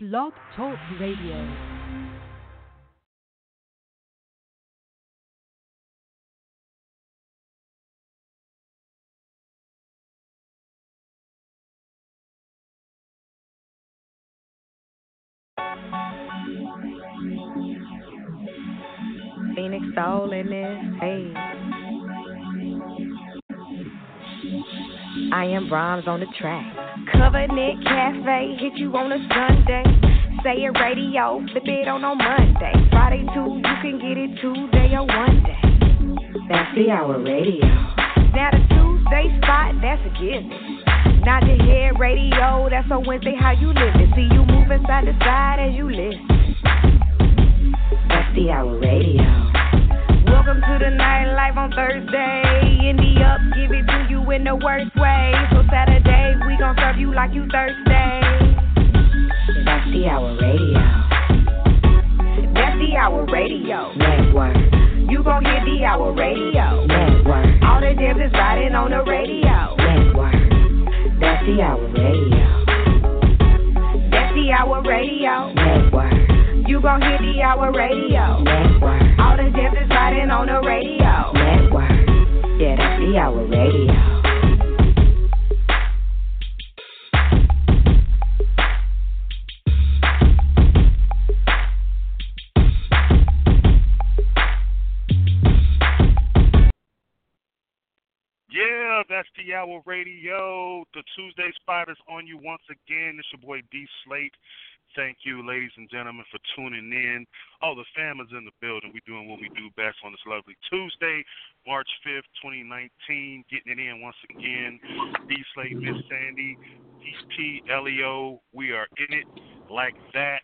Blog Talk Radio. Phoenix Soul in this. Hey. I am Brahms on the track. Covenant Cafe, hit you on a Sunday. Say it radio, flip it on on Monday. Friday too, you can get it Tuesday or one day. That's the hour radio. Now the Tuesday spot, that's a given. Not the head radio, that's a Wednesday how you living. See you moving side to side as you listen. That's the hour radio. The nightlife on Thursday. In the up, give it to you in the worst way. So Saturday, we gon' serve you like you Thursday. That's the hour radio. That's the hour radio. Network. You gon' hear the hour radio. Network. All the jams is riding on the radio. Network. That's the hour radio. That's the hour radio. Network. You gon' hear the hour radio. Network. All the jams is riding on the radio. Network. Yeah, that's the hour radio. Yeah, that's the Hour Radio. The Tuesday spot is on you once again. It's your boy D Slate. Thank you, ladies and gentlemen, for tuning in. All the fam is in the building. We're doing what we do best on this lovely Tuesday, March 5th, 2019. Getting it in once again. D Slate, Miss Sandy, DP, Leo. We are in it like that.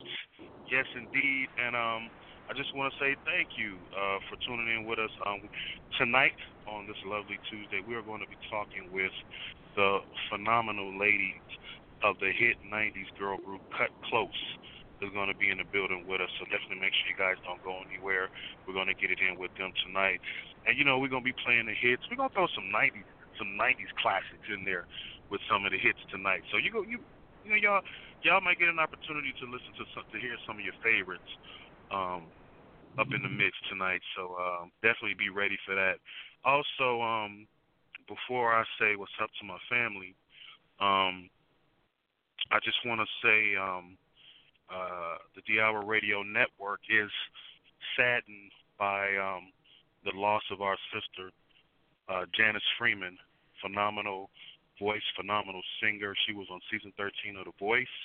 Yes, indeed. And um, I just want to say thank you uh, for tuning in with us um, tonight on this lovely Tuesday. We are going to be talking with the phenomenal ladies of the hit 90s girl group Kut Klose. Is going to be in the building with us, so definitely make sure you guys don't go anywhere. We're going to get it in with them tonight, and you know we're going to be playing the hits. We're going to throw some 90s, some 90s classics in there with some of the hits tonight. So you go, you, you know, y'all, y'all might get an opportunity to listen to some, to hear some of your favorites um, up in the mix tonight. So um, definitely be ready for that. Also, um, before I say what's up to my family, um, I just want to say um, uh, the Diablo Radio Network is saddened by um, the loss of our sister, uh, Janice Freeman, phenomenal voice, phenomenal singer. She was on season 13 of The Voice.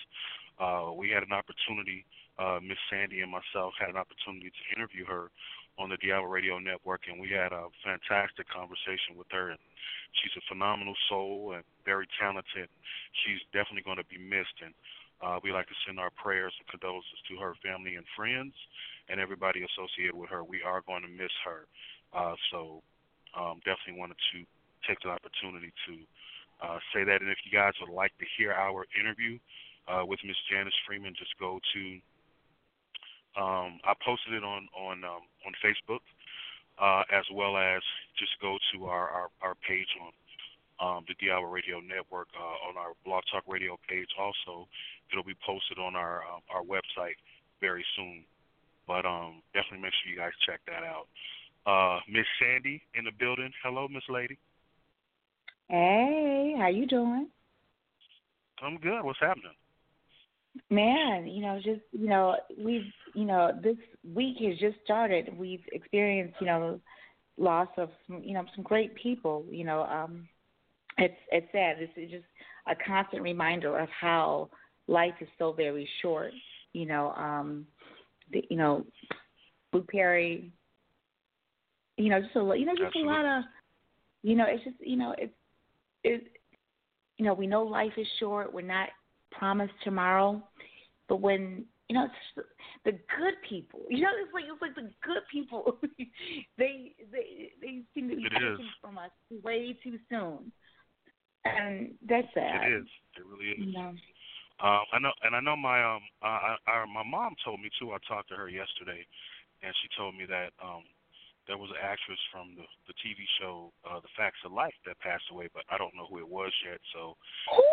Uh, we had an opportunity, uh, Miss Sandy and myself had an opportunity to interview her on the Diablo Radio Network, and we had a fantastic conversation with her. And she's a phenomenal soul and very talented. She's definitely going to be missed, and uh, we like to send our prayers and condolences to her family and friends and everybody associated with her. We are going to miss her, uh, so um, definitely wanted to take the opportunity to uh, say that. And if you guys would like to hear our interview uh, with Miss Janice Freeman, just go to um, I posted it on on um, on Facebook, uh, as well as just go to our our, our page on um, the Diablo Radio Network uh, on our Blog Talk Radio page. Also, it'll be posted on our um, our website very soon. But um, definitely make sure you guys check that out. Uh, Miss Sandy in the building. Hello, Miss Lady. Hey, how you doing? I'm good. What's happening? Man, you know, just you know, we've you know, this week has just started. We've experienced, you know, loss of you know some great people. You know, um, it's it's sad. It's just a constant reminder of how life is so very short. You know, um, the, you know, Luke Perry. You know, just a you know, just Absolutely. a lot of, you know, it's just you know, it's it. You know, we know life is short. We're not promised tomorrow, but when you know, it's the, good people. You know, it's like it's like the good people. they they they seem to be taken from us way too soon, and that's sad. It is. It really is. You know. Um, I know, and I know my um, I, I, my mom told me too. I talked to her yesterday, and she told me that um, there was an actress from the the TV show uh, The Facts of Life that passed away, but I don't know who it was yet. So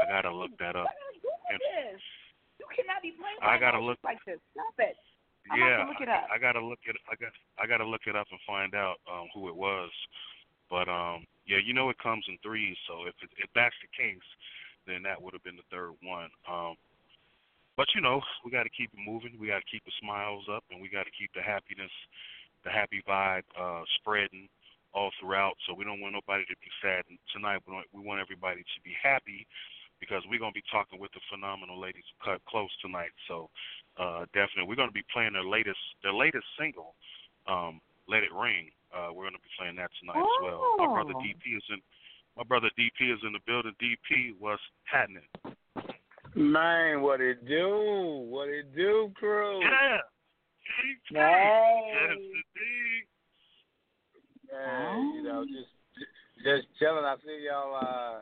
I gotta look that up. I gotta Google And- this. You You cannot be playing. I gotta look like this. Stop it. I'm yeah, look it up. I, I gotta look it. I got. I gotta look it up and find out um, who it was. But um, yeah, you know it comes in threes. So if it, if that's the case, then that would have been the third one. Um, but you know, we got to keep it moving. We got to keep the smiles up, and we got to keep the happiness, the happy vibe uh, spreading all throughout. So we don't want nobody to be sad. And tonight, we, want, we want everybody to be happy because we're gonna be talking with the phenomenal ladies Kut Klose tonight. So uh, definitely, we're gonna be playing their latest their latest single, um, "Let It Ring." Uh, we're gonna be playing that tonight oh. as well. My brother oh. DP is in. My brother DP is in the building. DP, what's happening? Man, what it do? What it do, crew? Yeah. Hey. Yes, indeed. Man, you know, just just chilling. I see y'all. uh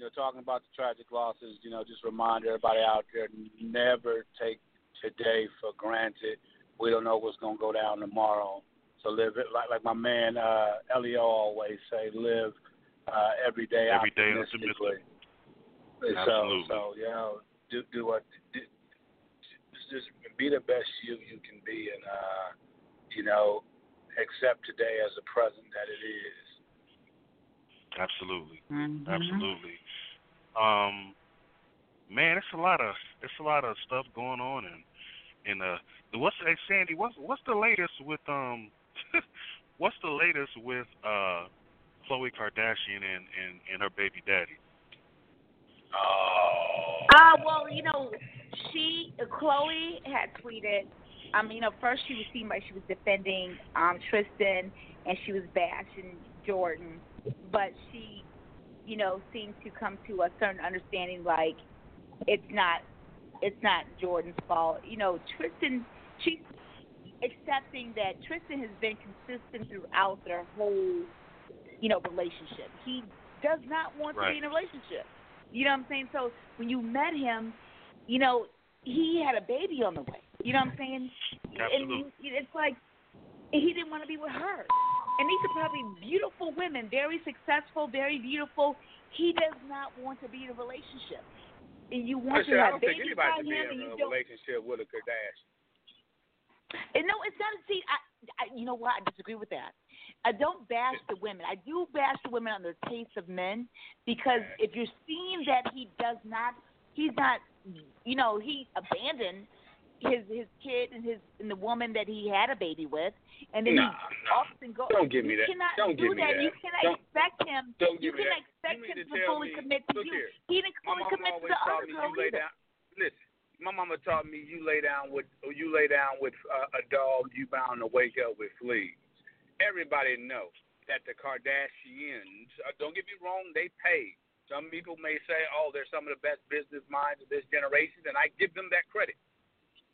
you know, talking about the tragic losses, you know, just remind everybody out there never take today for granted. We don't know what's going to go down tomorrow. So live it like like my man uh, Elio always say, live uh, every day every day optimistically. Absolutely. So so you know, do do what do, just be the best you you can be, and uh, you know, accept today as the present that it is. Absolutely. Mm-hmm. Absolutely. Um, man, it's a lot of it's a lot of stuff going on and and uh what's hey Sandy, what's what's the latest with um what's the latest with uh Khloe Kardashian and, and, and her baby daddy? Oh. Uh well, you know, she Khloe had tweeted I um, mean, you know, first she was seen like she was defending um Tristan and she was bashing Jordan, but she you know, seemed to come to a certain understanding like it's not it's not Jordan's fault. You know, Tristan she's accepting that Tristan has been consistent throughout their whole, you know, relationship. He does not want right. to be in a relationship. You know what I'm saying? So when you met him, you know, he had a baby on the way. You know what I'm saying? Absolutely. And it's like he didn't want to be with her and these are probably beautiful women, very successful, very beautiful. He does not want to be in a relationship. And you want to have babies by him, and you a don't. relationship with a Kardashian. And no, it's not. See, I, I, you know what? I disagree with that. I don't bash the women. I do bash the women on their taste of men because if you're seeing that he does not, he's not, you know, he abandoned his his kid and his and the woman that he had a baby with, and then nah, he nah. often go. Don't give me that. Cannot don't do give me that. that. You cannot don't, expect him. Don't you give cannot me expect you him to, to fully me, commit to you. Here. He didn't fully commit to the other girl you either. down. Listen, my mama taught me you lay down with you lay down with uh, a dog, you bound to wake up with fleas. Everybody knows that the Kardashians. Uh, don't get me wrong, they pay. Some people may say, "Oh, they're some of the best business minds of this generation," and I give them that credit.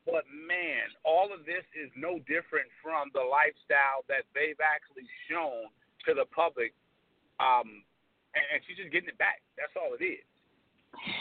But man, all of this is no different from the lifestyle that they've actually shown to the public. Um, and, and she's just getting it back. That's all it is.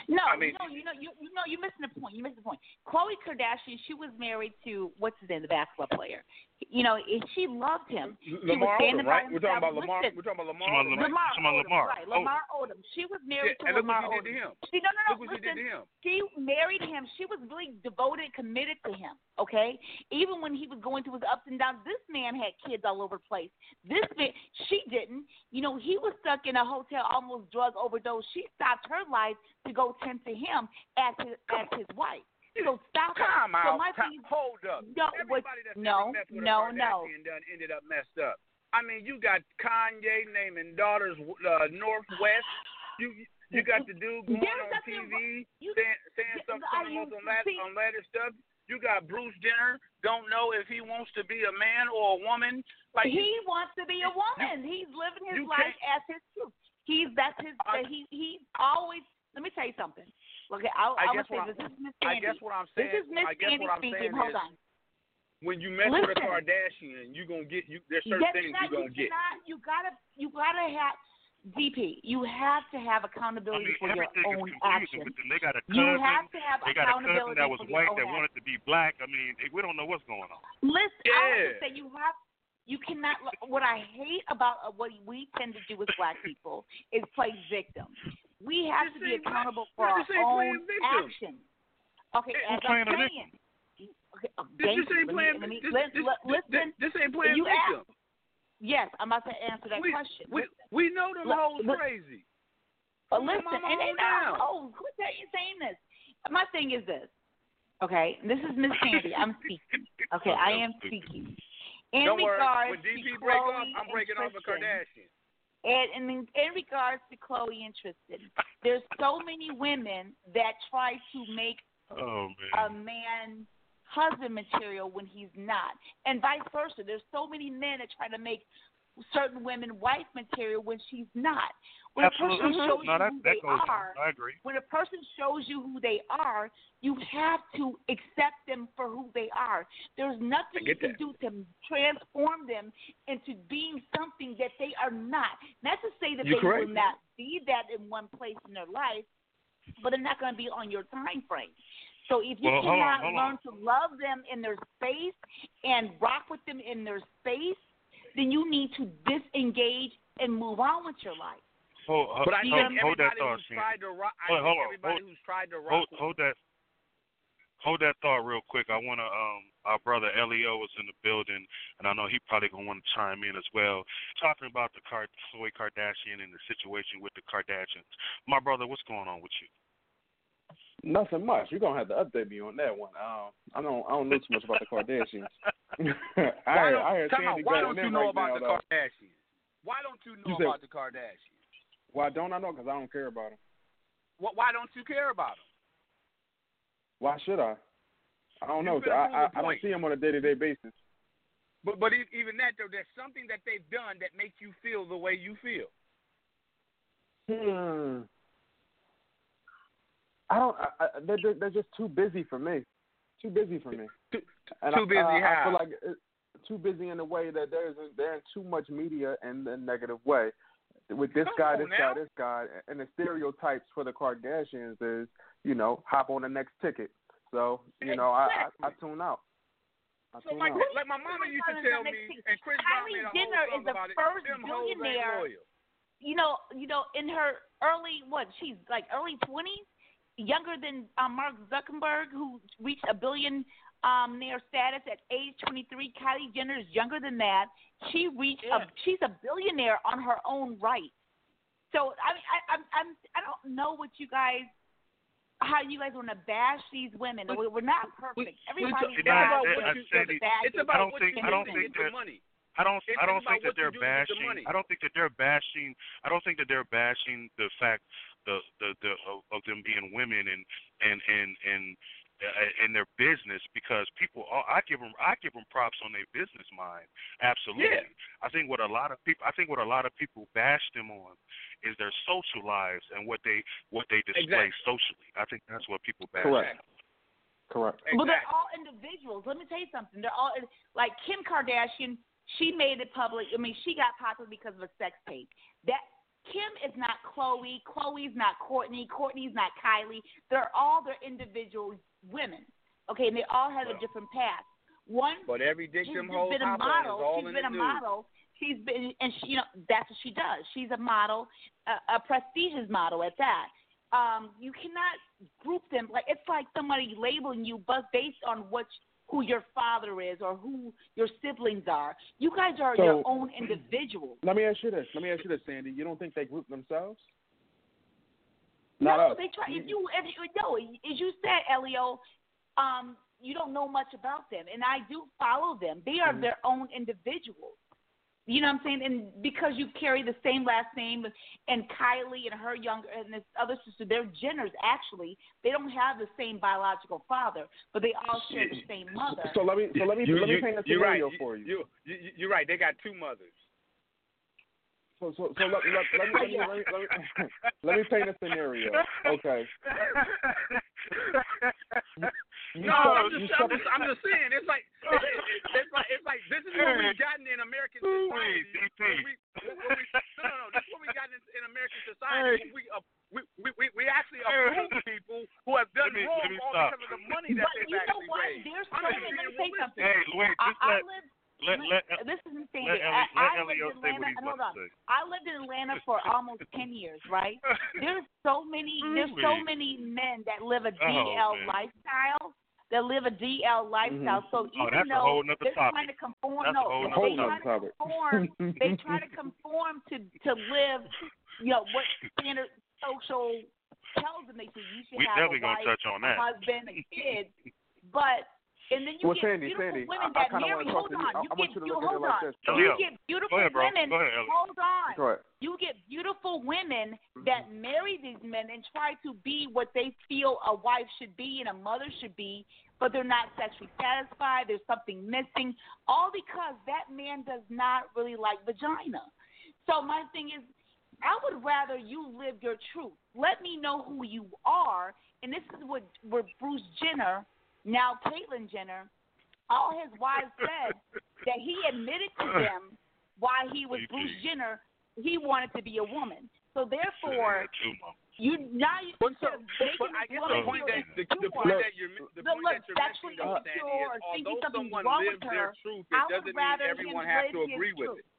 No, I mean, no, you know, you, you know, you're missing the point. You're missing the point. Khloe Kardashian, she was married to what's his name, the basketball player. You know, she loved him. Lamar he was Odom, right? We're talking about Lamar. We're talking about Lamar. Lamar, Odom, right? Lamar, Lamar, Odom, Lamar. right? Oh. Lamar Odom. She was married yeah, to and Lamar look what she Odom. did to him. She, no, no, no. Look what listen, she did to him. She married him. She was really devoted, committed to him. Okay, even when he was going through his ups and downs, this man had kids all over the place. This man, she didn't. You know, he was stuck in a hotel, almost drug overdose. She stopped her life to go tend to him as his as his wife. So stop Time it. out. So my thing, hold up. no, Everybody that's no, ever messed with no, a no. Done ended up messed up. I mean, you got Kanye naming daughters uh, North West. You you got the dude going There's on TV you- saying, saying Yeah, something I on used on see- on that stuff. You got Bruce Jenner don't know if he wants to be a man or a woman. Like he wants to be a woman. He's living his you life as his truth. He's that's his. I- he he's always. Let me tell you something. Okay, I'll, I I'm guess gonna say what this. This is Miss I Sandy. guess what I'm This is Miss I Sandy what I'm speaking. saying Hold is on. when you mess with a Kardashian, you're gonna get you. There's certain That's things not, you're gonna you get. Cannot, you gotta. You gotta have. DP, you have to have I accountability mean, for your own actions. with them. They got a You have to have they got a cousin that was white that wanted to be black. I mean, we don't know what's going on. Listen, I Yeah. would say you have. You cannot. What I hate about uh, what we tend to do with black people is play victim. We have to be accountable for our own actions. Okay, Hey, as playing I'm saying. Okay, This, you. ain't Let me- playing. let me- this, let- this, listen. this ain't playing You victim. asked- Yes, I'm about to answer that we, question. we we know them Look, hoes look. crazy. But Come listen, on, and they hold down. not. Oh, who tell you saying this? My thing is this. Okay, this is Miss Sandy. I'm speaking. Okay, I am speaking. In Don't worry. regards When DP to break Khloe off, I'm and breaking off a Tristan, And in, in regards to Khloe and Tristan, there's so many women that try to make Oh a man. man husband material when he's not, and vice versa. There's so many men that try to make certain women wife material when she's not. When a person mm-hmm. shows No, you that who that they are, on. I agree. when a person shows you who they are, you have to accept them for who they are. There's nothing you can that. do to transform them into being something that they are not. Not to say that You're they correct. will not be that in one place in their life, but they're not going to be on your time frame. So if you Well, hold on, cannot hold learn on. to love them in their space and rock with them in their space, then you need to disengage and move on with your life. Hold, hold, But I hold, think hold that everybody thought, who's Sandy. tried to rock, I Hold- think hold on, everybody hold- who's tried to rock Hold, with hold that. Hold that thought real quick. I want to. Um, our brother Elio is in the building, and I know he probably gonna want to chime in as well, talking about the Card- Khloe Kardashian and the situation with the Kardashians. My brother, what's going on with you? Nothing much. You're gonna have to update me on that one. Um, I don't I don't know too much about the Kardashians. I Why don't, I heard time out, Sandy why don't you know right about now, the though. Kardashians? Why don't you know You said- about the Kardashians? Why don't I know? Because I don't care about them. Wh- Why don't you care about them? Why should I? I don't You know. I, I a I don't see them on a day to day basis. But but even that though, there's something that they've done that makes you feel the way you feel. Hmm. I don't. I, I, they're, they're just too busy for me. Too busy for me. Too, And too I, busy I, I how? feel like it, too busy in the way that there's they're in too much media in a negative way. With this Come guy, this now. guy, this guy, and the stereotypes for the Kardashians is, you know, hop on the next ticket. So, you know, I, I I tune out. I So tune like out. like my mama used to tell me, and Chris Kylie Jenner is the about it. first Them hoes ain't billionaire you know, you know, in her early what she's like early twenties, younger than um, Mark Zuckerberg, who reached a billion um near status at age twenty three. Kylie Jenner is younger than that. She reached Yeah. a she's a billionaire on her own right. So I mean, I I'm I'm I don't know what you guys. How you guys want to bash these women? We- We're, we're not perfect. Everybody it's about has what you- good Sandy. It's about don't what think- you I don't do to think get the that- money. I don't. It's I don't think that they're you do to get the bashing. I don't think that they're bashing. I don't think that they're bashing the fact the the the of, of them being women and and and and Uh, in their business because people. are- I give them. I give them props on their business mind. Absolutely. I think what a lot of people. I think what a lot of people bash them on is their social lives and what they what they display Exactly. socially. I think that's what people bash. Correct. Correct. Well, they're all individuals. Let me tell you something. They're all like Kim Kardashian. She made it public. I mean, she got popular because of a sex tape. That Kim is not Khloe. Khloe's not Kourtney. Kourtney's not Kylie. They're all their individual women. Okay, and they all have a different path. One, But every dick she's them hoes been a hop on is model. She's been a model. She's been, and she, you know, that's what she does. She's a model, a, a prestigious model at that. Um, you cannot group them like it's like somebody labeling you, but based on what who your father is or who your siblings are. You guys are So- your own individuals. Let me ask you this. Let me ask you this, Sandy. You don't think they group themselves? No, us. they try. If you, if you no, as you said, Elio, um, you don't know much about them, and I do follow them. They are Mhm. their own individuals. You know what I'm saying? And because you carry the same last name, and Kylie and her younger and this other sister, they're Jenners. Actually, they don't have the same biological father, but they all share the same mother. So let me so let me You- let me you- paint a you're right. scenario for you. You, you, you're right. They got two mothers. So so so let, let, let, me, let, me, let, me, let, me, let me paint a scenario. Okay. You no, I'm just, I'm just, I'm just saying. It's like, it's, it's like, it's like this is what we've gotten in American society. DP. When we, we, no, no, no. This is what we got in, in American society. We, uh, we, we, we, we actually approve people who have done me- wrong all stop. because of the money that but they've you know actually what? raised. There's I'm so just many. being Let me say something. Hey, wait. I, Just I let live. Let let. Uh, this is let Sandy. I, let I lived in Atlanta. he's Hold on. I lived in Atlanta for almost ten years, right? There's so many. There's so many men that live a Oh, DL man. lifestyle. That live a DL lifestyle. Mm-hmm. So oh, even Oh, that's a though whole they're topic. trying to conform, That's a no, whole they try nother to topic. conform. they try to conform to to live, you know, what standard social tells them they should. You should We have definitely a gonna wife, touch on a that. husband, a kid, but. And then you Well, get Sandy, beautiful Sandy, women I- I that kinda marry. wanna talk Hold to you. on, I- you I want get you to you look at it hold like on. this. Elio, You get beautiful ahead, women. Ahead, Hold on. You get beautiful women that marry these men and try to be what they feel a wife should be and a mother should be, but they're not sexually satisfied. There's something missing, all because that man does not really like vagina. So my thing is, I would rather you live your truth. Let me know who you are, and this is what where Bruce Jenner, now Caitlyn Jenner, all his wives said that he admitted to uh-huh. them why he was GP. Bruce Jenner. He wanted to be a woman. So therefore, Yeah, too, Mom. you now you But so, instead of but, making but I guess the point feel that the, the insecure, point that you're the Look, point look, that you're sexually mentioning, though, Sandy, insecure or is although someone wrong lives with their truth, I it would doesn't mean rather everyone him has to agree with truth. it.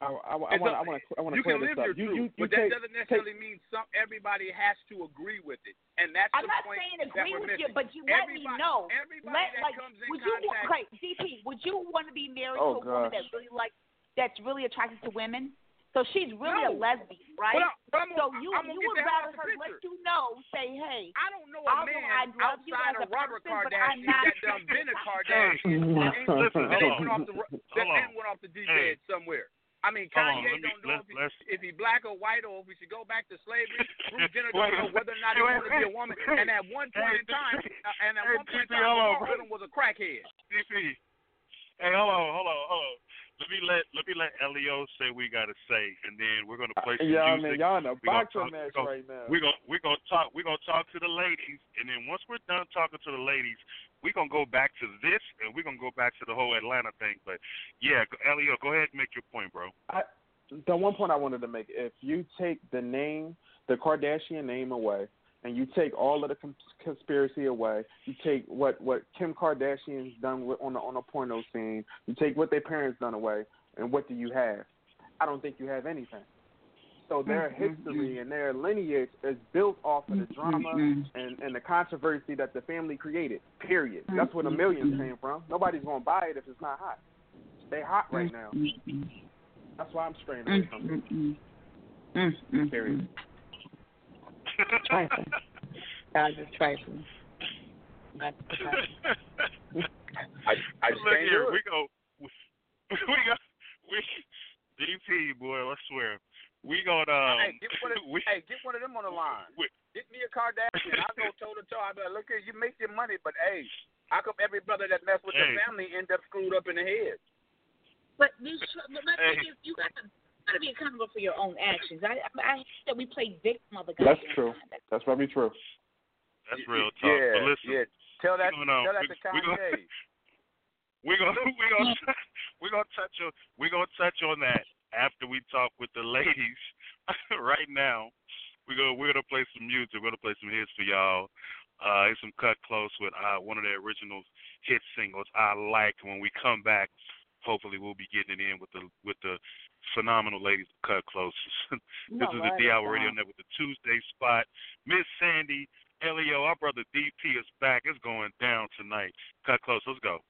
I, I, I It's want, a- I want to, I want You to clear can this live up. your You, truth, you, you but take, that doesn't necessarily mean some everybody has to agree with it, and that's I'm the not point saying that agree we're with missing. you, but you let me know. Everybody Let that like, comes in would you contact, okay, DP? Would you want to be married Oh, to a woman that really like that's really attracted to women? So she's really a lesbian, right? But I, I'm so gonna- you I'm you get would rather her the let you know, say, hey, I don't know a man I love you outside as of Robert person, but Kardashian I'm not- that done been a Kardashian that ain't, Listen, that hold ain't went off the that ain't went off the deep Hey. end somewhere. I mean, Hold on, Kanye me- don't know let's- if, let's- he, if he black or white or if we should go back to slavery. Bruce Jenner don't know whether or not he wait, wanted to be a woman. And at one point in time, uh, and at Hey, one point in time, hold on, Mark was a crackhead. DP. Hey, hold on, hold on, hold on. Let me let let me let Elio say what we gotta say, and then we're gonna play some yeah, I mean, y'all in a We gonna boxing match gonna- right now. We're gonna we're gonna talk we're gonna talk to the ladies, and then once we're done talking to the ladies, we're gonna go back to this, and we're gonna go back to the whole Atlanta thing. But yeah, Elio, go ahead and make your point, bro. the one point I wanted to make: if you take the name, the Kardashian name away, and you take all of the cons- conspiracy away, you take what what Kim Kardashian's done with, on the on the porno scene, you take what their parents done away, and what do you have? I don't think you have anything. So their mm-hmm. history and their lineage is built off of the mm-hmm. drama mm-hmm. and, and the controversy that the family created. Period. That's where the millions came from. Nobody's gonna buy it if it's not hot. They hot right now. That's why I'm straying away from it. Period. Trifling. God is trifling. I, I just Look can't here, we go. We got we DP boy. I swear. We gonna um. hey, get one of, we, hey, get one of them on the line. we, Get me a Kardashian. I'll go toe to toe. I'll be like, look here, you make your money, but hey, how come every brother that mess with Hey. the family end up screwed up in the head? But this, but my Hey. thing is, you got to got to be accountable for your own actions. I I, I hate that we play victim of the That's true. time. That's probably true. that's real talk. Yeah, but listen, yeah. Tell that, we gonna- tell that we- to we gonna- Kanye. we're gonna we're gonna we're gonna touch on we're gonna touch on that after we talk with the ladies. right now, we're gonna we're gonna play some music. We're gonna play some hits for y'all. Uh, it's some Kut Klose with uh, one of the original hit singles I like. When we come back, hopefully we'll be getting it in with the with the phenomenal ladies of Kut Klose. this is the D Hour Radio Network, the Tuesday spot. Miss Sandy, Elio, our brother DP is back. It's going down tonight. Kut Klose. Let's go.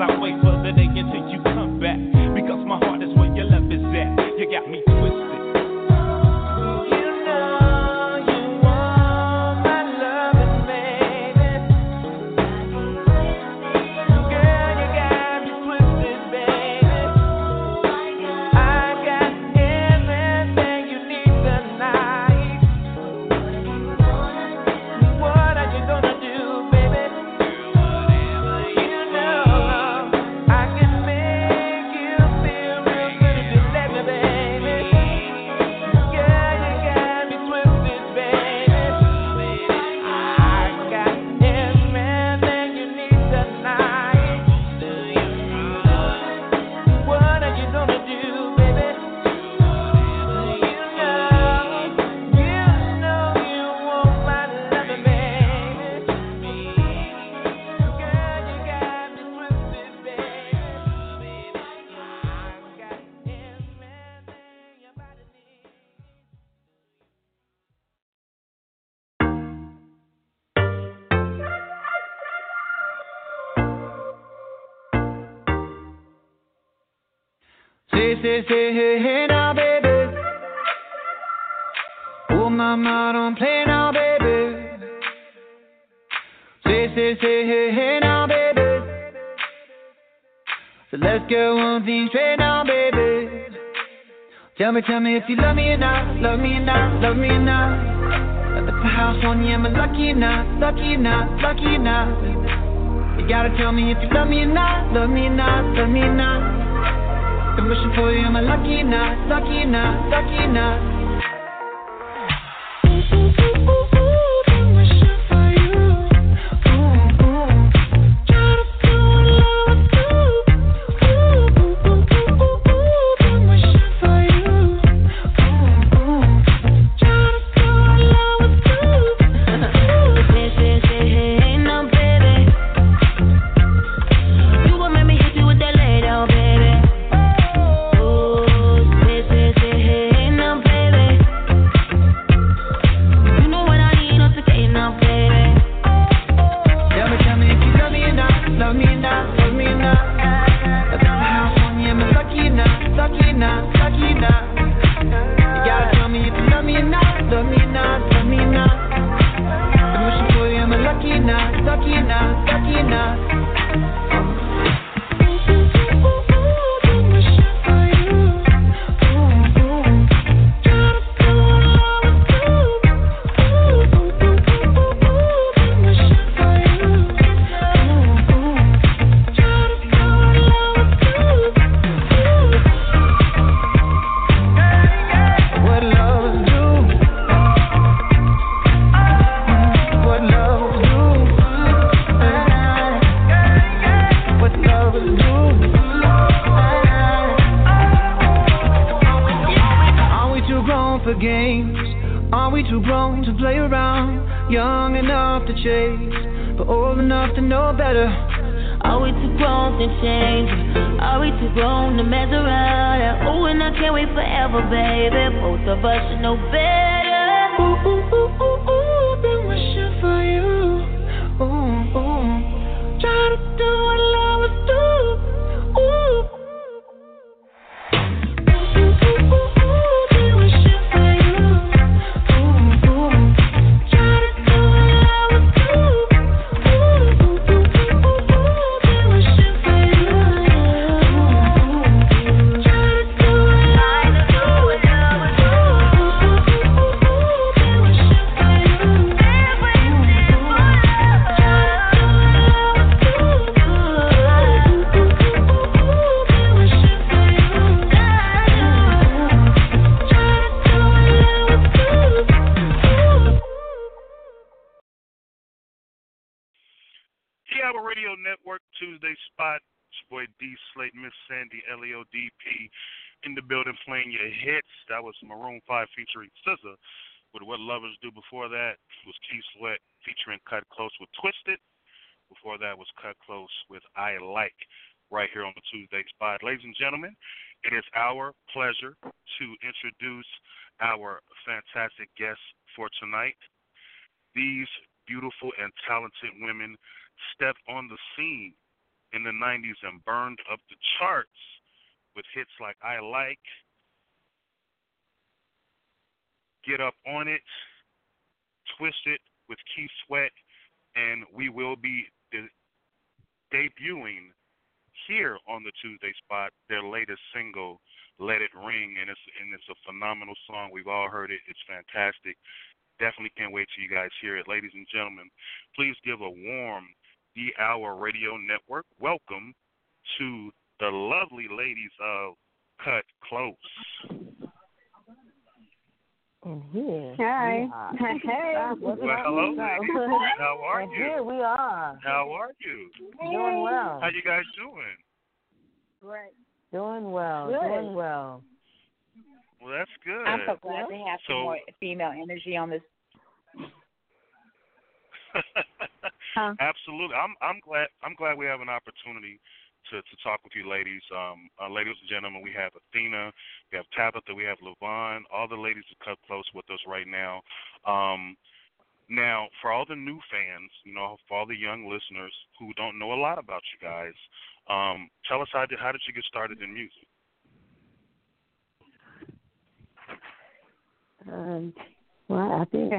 What are you Say, say, hey, hey now, baby. Oh, mama, don't play now, baby. Say, say, say, hey, hey now, baby. So let's get one thing straight now, baby. Tell me, tell me if you love me or not, love me or not, love me or not. At the house on you, am I lucky or not, lucky or not, lucky or not? You gotta tell me if you love me or not, love me or not, love me or not. Wishing for you, I lucky or lucky or lucky or? That was Maroon 5 featuring SZA with What Lovers Do. Before that was Keith Sweat featuring Kut Klose with Twisted. Before that was Kut Klose with I Like right here on the Tuesday spot. Ladies and gentlemen, it is our pleasure to introduce our fantastic guests for tonight. These beautiful and talented women stepped on the scene in the 90s and burned up the charts with hits like I Like, Get Up On It, Twist It with Keith Sweat, and we will be de- debuting here on the Tuesday spot their latest single, Let It Ring, and it's and it's a phenomenal song. We've all heard it. It's fantastic. Definitely can't wait till you guys hear it. Ladies and gentlemen, please give a warm The Hour Radio Network welcome to the lovely ladies of Kut Klose in here. Hi. Hey. Well, hello, How are and you? Here we are. How are you? Doing well. How you guys doing? Great. Doing well. Good. Doing well. Well, that's good. I'm so glad to have So- some more female energy on this. Huh. Absolutely. I'm I'm glad I'm glad we have an opportunity to to talk with you ladies. Um uh, ladies and gentlemen, we have Athena, we have Tabitha, we have LaVonn, all the ladies are Kut Klose with us right now. Um now, for all the new fans, you know, for all the young listeners who don't know a lot about you guys, um, tell us how did how did you get started in music? Um, well, I think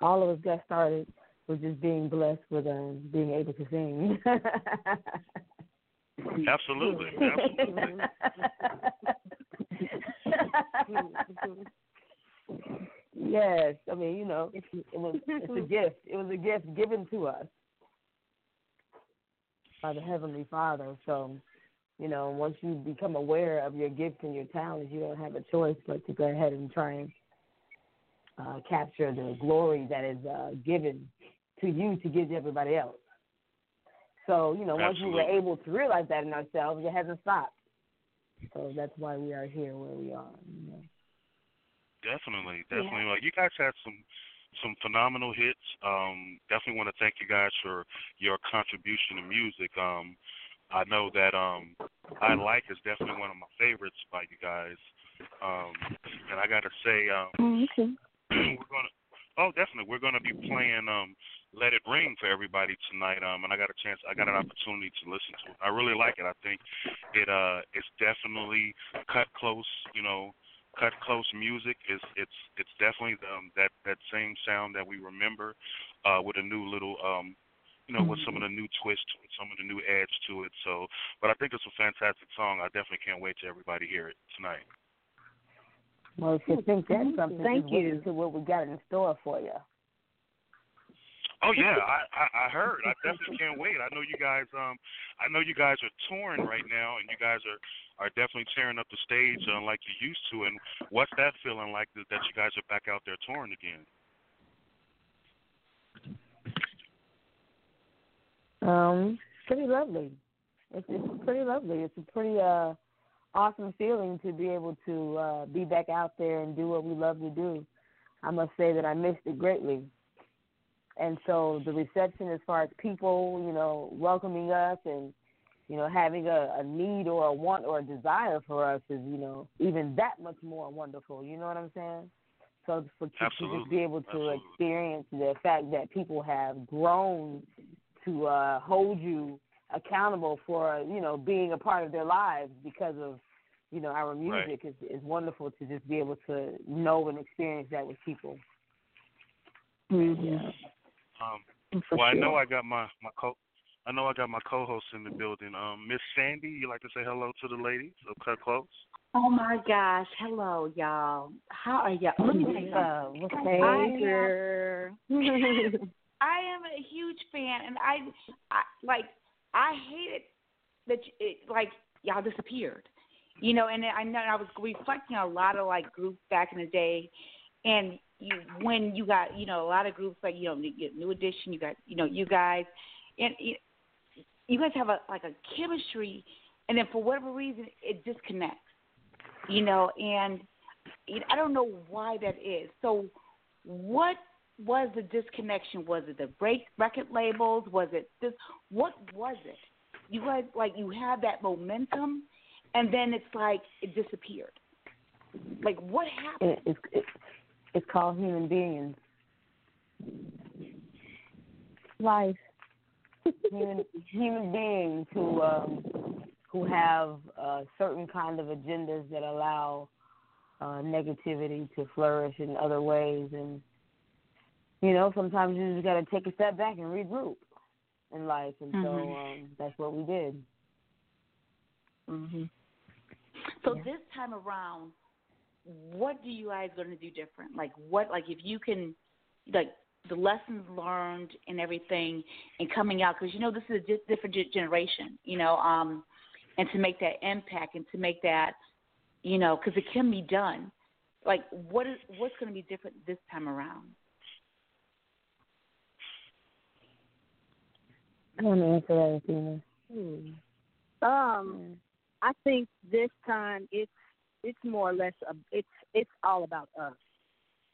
all of us got started with just being blessed with um, being able to sing. Absolutely, absolutely. yes, I mean, you know, it was it's a gift. It was a gift given to us by the Heavenly Father. So, you know, once you become aware of your gifts and your talents, you don't have a choice but to go ahead and try and uh, capture the glory that is uh, given to you to give to everybody else. So, you know, once we were able to realize that in ourselves, it hasn't stopped. So that's why we are here where we are. You know. Definitely, definitely. Like you guys had some some phenomenal hits. Um, definitely want to thank you guys for your contribution to music. Um, I know that um, I like is definitely one of my favorites by you guys. Um, and I gotta say, um, okay. we're gonna oh definitely we're gonna be playing um let it ring for everybody tonight um and i got a chance i got an opportunity to listen to it i really like it i think it uh it's definitely Kut Klose you know Kut Klose music it's it's it's definitely um that that same sound that we remember uh with a new little um you know, with some of the new twist to it, some of the new edge to it. So, but I think it's a fantastic song. I definitely can't wait to everybody hear it tonight. Well, if you think that's something, Thank just wait you. until what we got in store for you. Oh yeah, I, I I heard. I definitely can't wait. I know you guys. Um, I know you guys are touring right now, and you guys are are definitely tearing up the stage uh, like you used to. And what's that feeling like that, that you guys are back out there touring again? Um, pretty lovely. It's, it's pretty lovely. It's a pretty uh awesome feeling to be able to uh be back out there and do what we love to do. I must say that I missed it greatly. And so the reception as far as people, you know, welcoming us and you know, having a, a need or a want or a desire for us is, you know, even that much more wonderful. You know what I'm saying? So for to, to just be able to Absolutely. experience the fact that people have grown to uh, hold you accountable for you know being a part of their lives because of you know our music is is wonderful to just be able to know and experience that with people. Mm-hmm. Um, For well, I know I got my my co. I know I got my co-host in the building. Um, Miss Sandy, you like to say hello to the ladies of Kut Klose? Oh my gosh. Hello, y'all. How are y'all? Let me tell you something. Hey, I am- girl. I am a huge fan, and I, I like, I hated that you- it, like y'all disappeared, you know. And I know I was reflecting on a lot of like groups back in the day, and you when you got you know a lot of groups like you know New Edition, you got you know you guys, and you, guys have a like a chemistry, and then for whatever reason it disconnects, you know. And I don't know why that is. So what was the disconnection? Was it the break record labels? Was it this? What was it? You guys like you had that momentum, and then it's like it disappeared. Like what happened? It, it's it, it's called human beings. Life. human human beings who um who have uh certain kind of agendas that allow uh negativity to flourish in other ways and you know sometimes you just got to take a step back and regroup in life and so Mhm. um that's what we did hmm So Yeah. this time around, what do you guys going to do different? Like what? Like if you can, like the lessons learned and everything, and coming out because you know this is a di- different ge- generation, you know, um, and to make that impact and to make that, you know, because it can be done. Like what is what's going to be different this time around? I want to answer that Athena. Um, I think this time it's it's more or less a, it's it's all about us.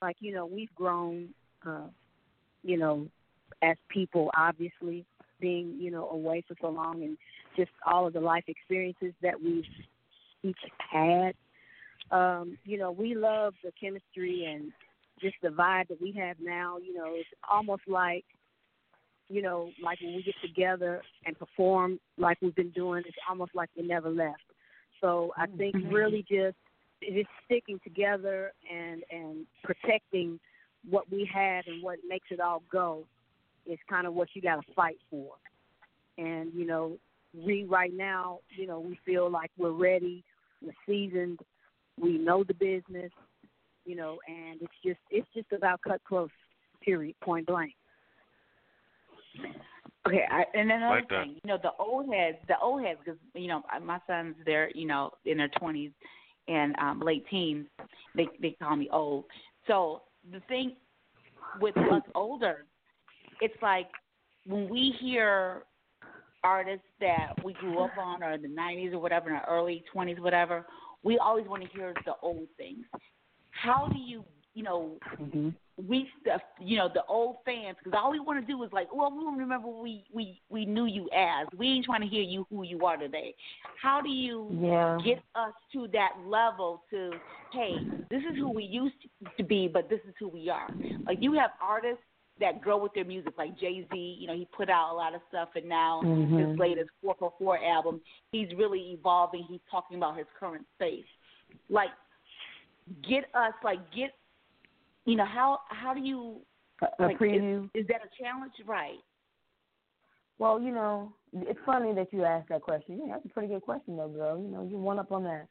Like you know, we've grown, uh, you know, as people. Obviously, being you know away for so long, and just all of the life experiences that we've each had. Um, you know, we love the chemistry and just the vibe that we have now. You know, it's almost like you know, like when we get together and perform like we've been doing, it's almost like we never left. So I oh, think really just just sticking together and and protecting what we have and what makes it all go is kind of what you got to fight for. And you know, we right now, you know, we feel like we're ready, we're seasoned, we know the business, you know, and it's just it's just about Kut Klose, period, point blank. Okay, I, and another Like that. thing, you know, the old heads, the old heads, because you know, my sons, they're you know in their twenties and um, late teens. They they call me old. So the thing with us older, it's like when we hear artists that we grew up on or in the 90s or whatever, in the early 20s, whatever, we always want to hear the old things. How do you, you know, Mm-hmm. Reach the, you know, the old fans? Because all we want to do is like, well, we remember we we we knew you as. We ain't trying to hear you who you are today. How do you Yeah. get us to that level to, hey, this is who we used to be, but this is who we are. Like you have artists that grow with their music, like Jay Z. You know, he put out a lot of stuff, and now Mhm. his latest 444 album, he's really evolving. He's talking about his current space. Like, get us, like, get, you know, how how do you A, a like, preview. Is, is that a challenge? Right. Well, you know, it's funny that you asked that question. Yeah, that's a pretty good question, though, girl. You know, you one up on that.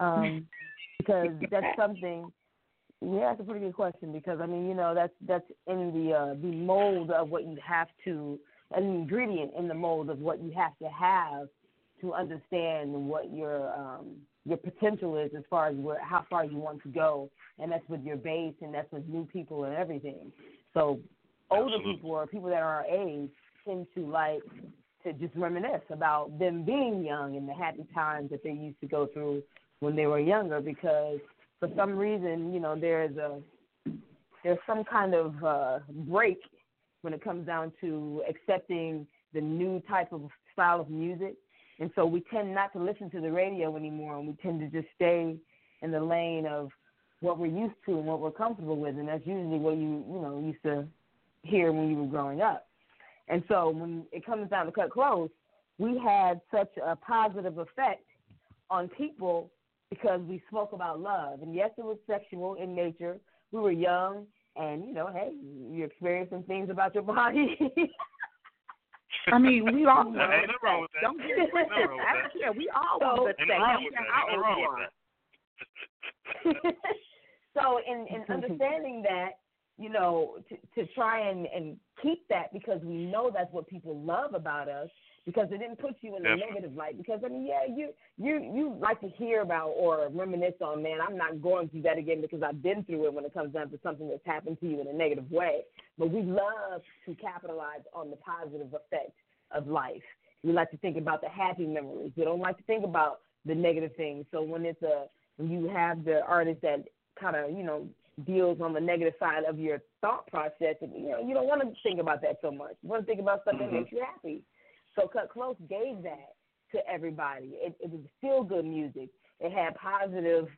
Um, because that's something. Yeah, that's a pretty good question because I mean, you know, that's that's in the uh, the mold of what you have to, an ingredient in the mold of what you have to have to understand what your um, your potential is as far as where how far you want to go, and that's with your base and that's with new people and everything. So older Absolutely. people or people that are our age tend to like to just reminisce about them being young and the happy times that they used to go through when they were younger because for some reason, you know, there's a there's some kind of uh break when it comes down to accepting the new type of style of music. And so we tend not to listen to the radio anymore and we tend to just stay in the lane of what we're used to and what we're comfortable with and that's usually what you, you know, used to hear when you were growing up. And so when it comes down to Kut Klose, we had such a positive effect on people because we spoke about love. And yes, it was sexual in nature. We were young, and you know, hey, you're experiencing things about your body. I mean, we all Ain't nothing wrong with that. Don't get it Ain't nothing twisted. wrong I with don't care. We all So- want good Ain't sex. I wrong with that. Ain't nothing wrong with that. so in, in understanding that, you know, to, to try and, and keep that because we know that's what people love about us because it didn't put you in a negative light. Because I mean, yeah, you you you like to hear about or reminisce on, man. I'm not going through that again because I've been through it when it comes down to something that's happened to you in a negative way. But we love to capitalize on the positive effect of life. We like to think about the happy memories. We don't like to think about the negative things. So when it's a when you have the artist that kind of you know deals on the negative side of your thought process, and, you know you don't want to think about that so much. You want to think about stuff that Mhm. makes you happy. So Kut Klose gave that to everybody. It, it was feel good music. It had positive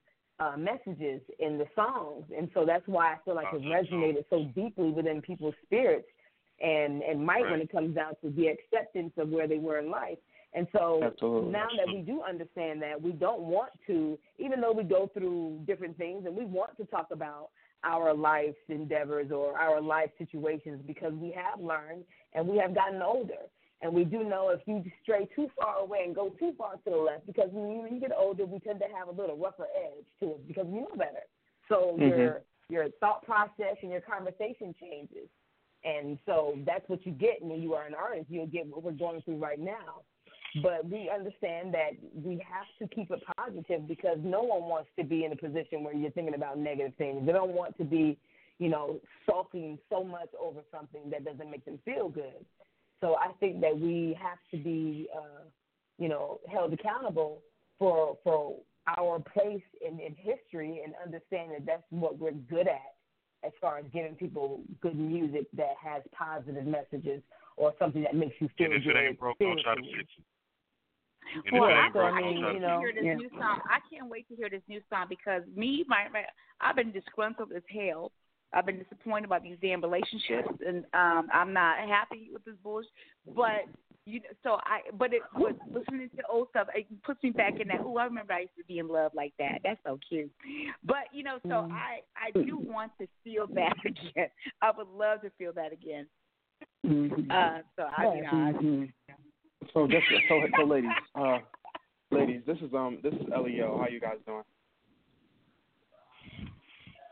uh, messages in the songs, and so that's why I feel like it resonated so deeply within people's spirits, and and might when it comes down to the acceptance of where they were in life. And so Absolutely. now that we do understand that, we don't want to, even though we go through different things and we want to talk about our life endeavors or our life situations because we have learned and we have gotten older. And we do know if you stray too far away and go too far to the left, because when you, when you get older, we tend to have a little rougher edge to it because we know better. So Mhm. your your thought process and your conversation changes. And so that's what you get when you are an artist. You'll get what we're going through right now. But we understand that we have to keep it positive because no one wants to be in a position where you're thinking about negative things. They don't want to be, you know, sulking so much over something that doesn't make them feel good. So I think that we have to be, uh, you know, held accountable for for our place in, in history and understand that that's what we're good at as far as giving people good music that has positive messages or something that makes you feel And if good. it ain't broke, don't try to fix it. And Well, I, ain't broke, I I don't mean, try can't to you know, to hear this yeah. new song. I can't wait to hear this new song because me, my, my I've been disgruntled as hell. I've been disappointed about these damn relationships, and um I'm not happy with this bullshit. But you know, so I, but it was listening to old stuff. It puts me back in that. Oh, I remember I used to be in love like that. That's so cute. But you know, so Mm. I, I do want to feel that again. I would love to feel that again. Mm-hmm. Uh, so I, you know, I, Mhm. So just so so ladies, uh, ladies, this is um this is Leo. How you guys doing?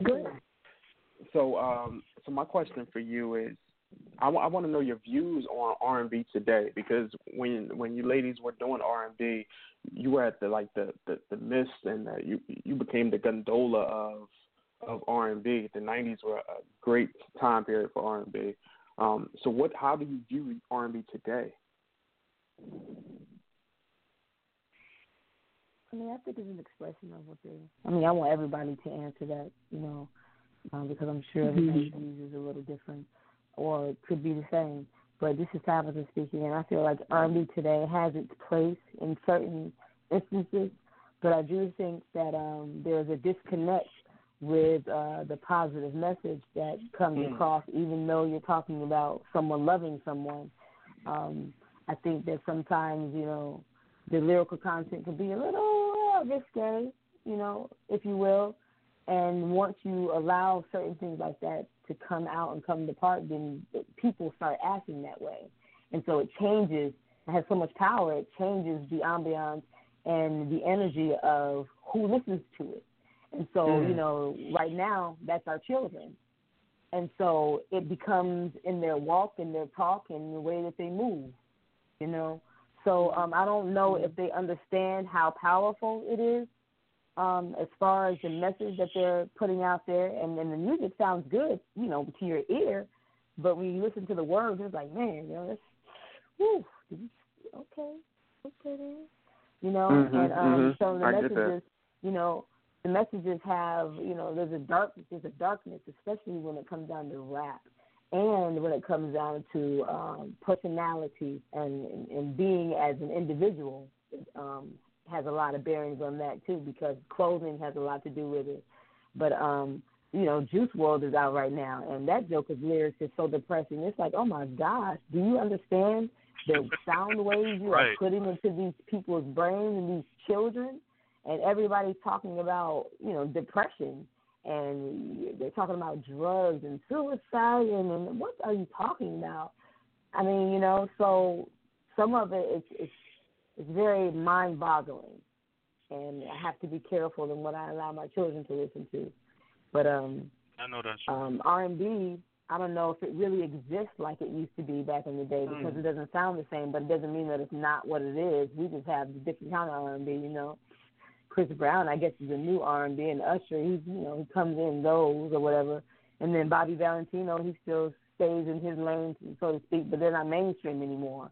Good. So um so my question for you is, I want to know your views on R and B today because when when you ladies were doing R and B, you were at the like the the, the mist and you you became the gondola of of R and B. The '90s were a great time period for R and B. Um, so what? How do you view R and B today? I mean, I think it's an expression of what they. I mean, I want everybody to answer that, you know, um, because I'm sure everybody's views is a little different, or it could be the same. But this is Tabitha speaking, and I feel like R&B today has its place in certain instances, but I do think that um, there's a disconnect with uh, the positive message that comes Mm. across, even though you're talking about someone loving someone. Um, I think that sometimes, you know, the lyrical content can be a little uh, risque, you know, if you will. And once you allow certain things like that to come out and come to part, then people start acting that way. And so it changes, it has so much power, it changes the ambiance and the energy of who listens to it. And so, Mm. you know, right now, that's our children. And so it becomes in their walk and their talk and the way that they move, you know. So um, I don't know if they understand how powerful it is um, as far as the message that they're putting out there. And, and the music sounds good, you know, to your ear. But when you listen to the words, it's like, man, you know, that's, whew, okay, okay then. You know, Mhm, and um, mhm. so the I messages, you know, the messages have, you know, there's a dark, there's a darkness, especially when it comes down to rap, and when it comes down to um, personality and, and and being as an individual, um, has a lot of bearings on that too, because clothing has a lot to do with it. But um, you know, Juice WRLD is out right now, and that Joker's lyrics is so depressing. It's like, oh my gosh, do you understand the sound waves you Right. are putting into these people's brains and these children? and everybody's talking about you know depression and they're talking about drugs and suicide and, and what are you talking about i mean you know so some of it is it's it's very mind boggling and i have to be careful in what i allow my children to listen to but um I know that's um R and B, I don't know if it really exists like it used to be back in the day because Mm. it doesn't sound the same, but it doesn't mean that it's not what it is. We just have a different kind of R and B, you know. Chris Brown, I guess, is a new R and B, and Usher, he's you know he comes in those or whatever, and then Bobby Valentino, he still stays in his lane, so to speak, but they're not mainstream anymore.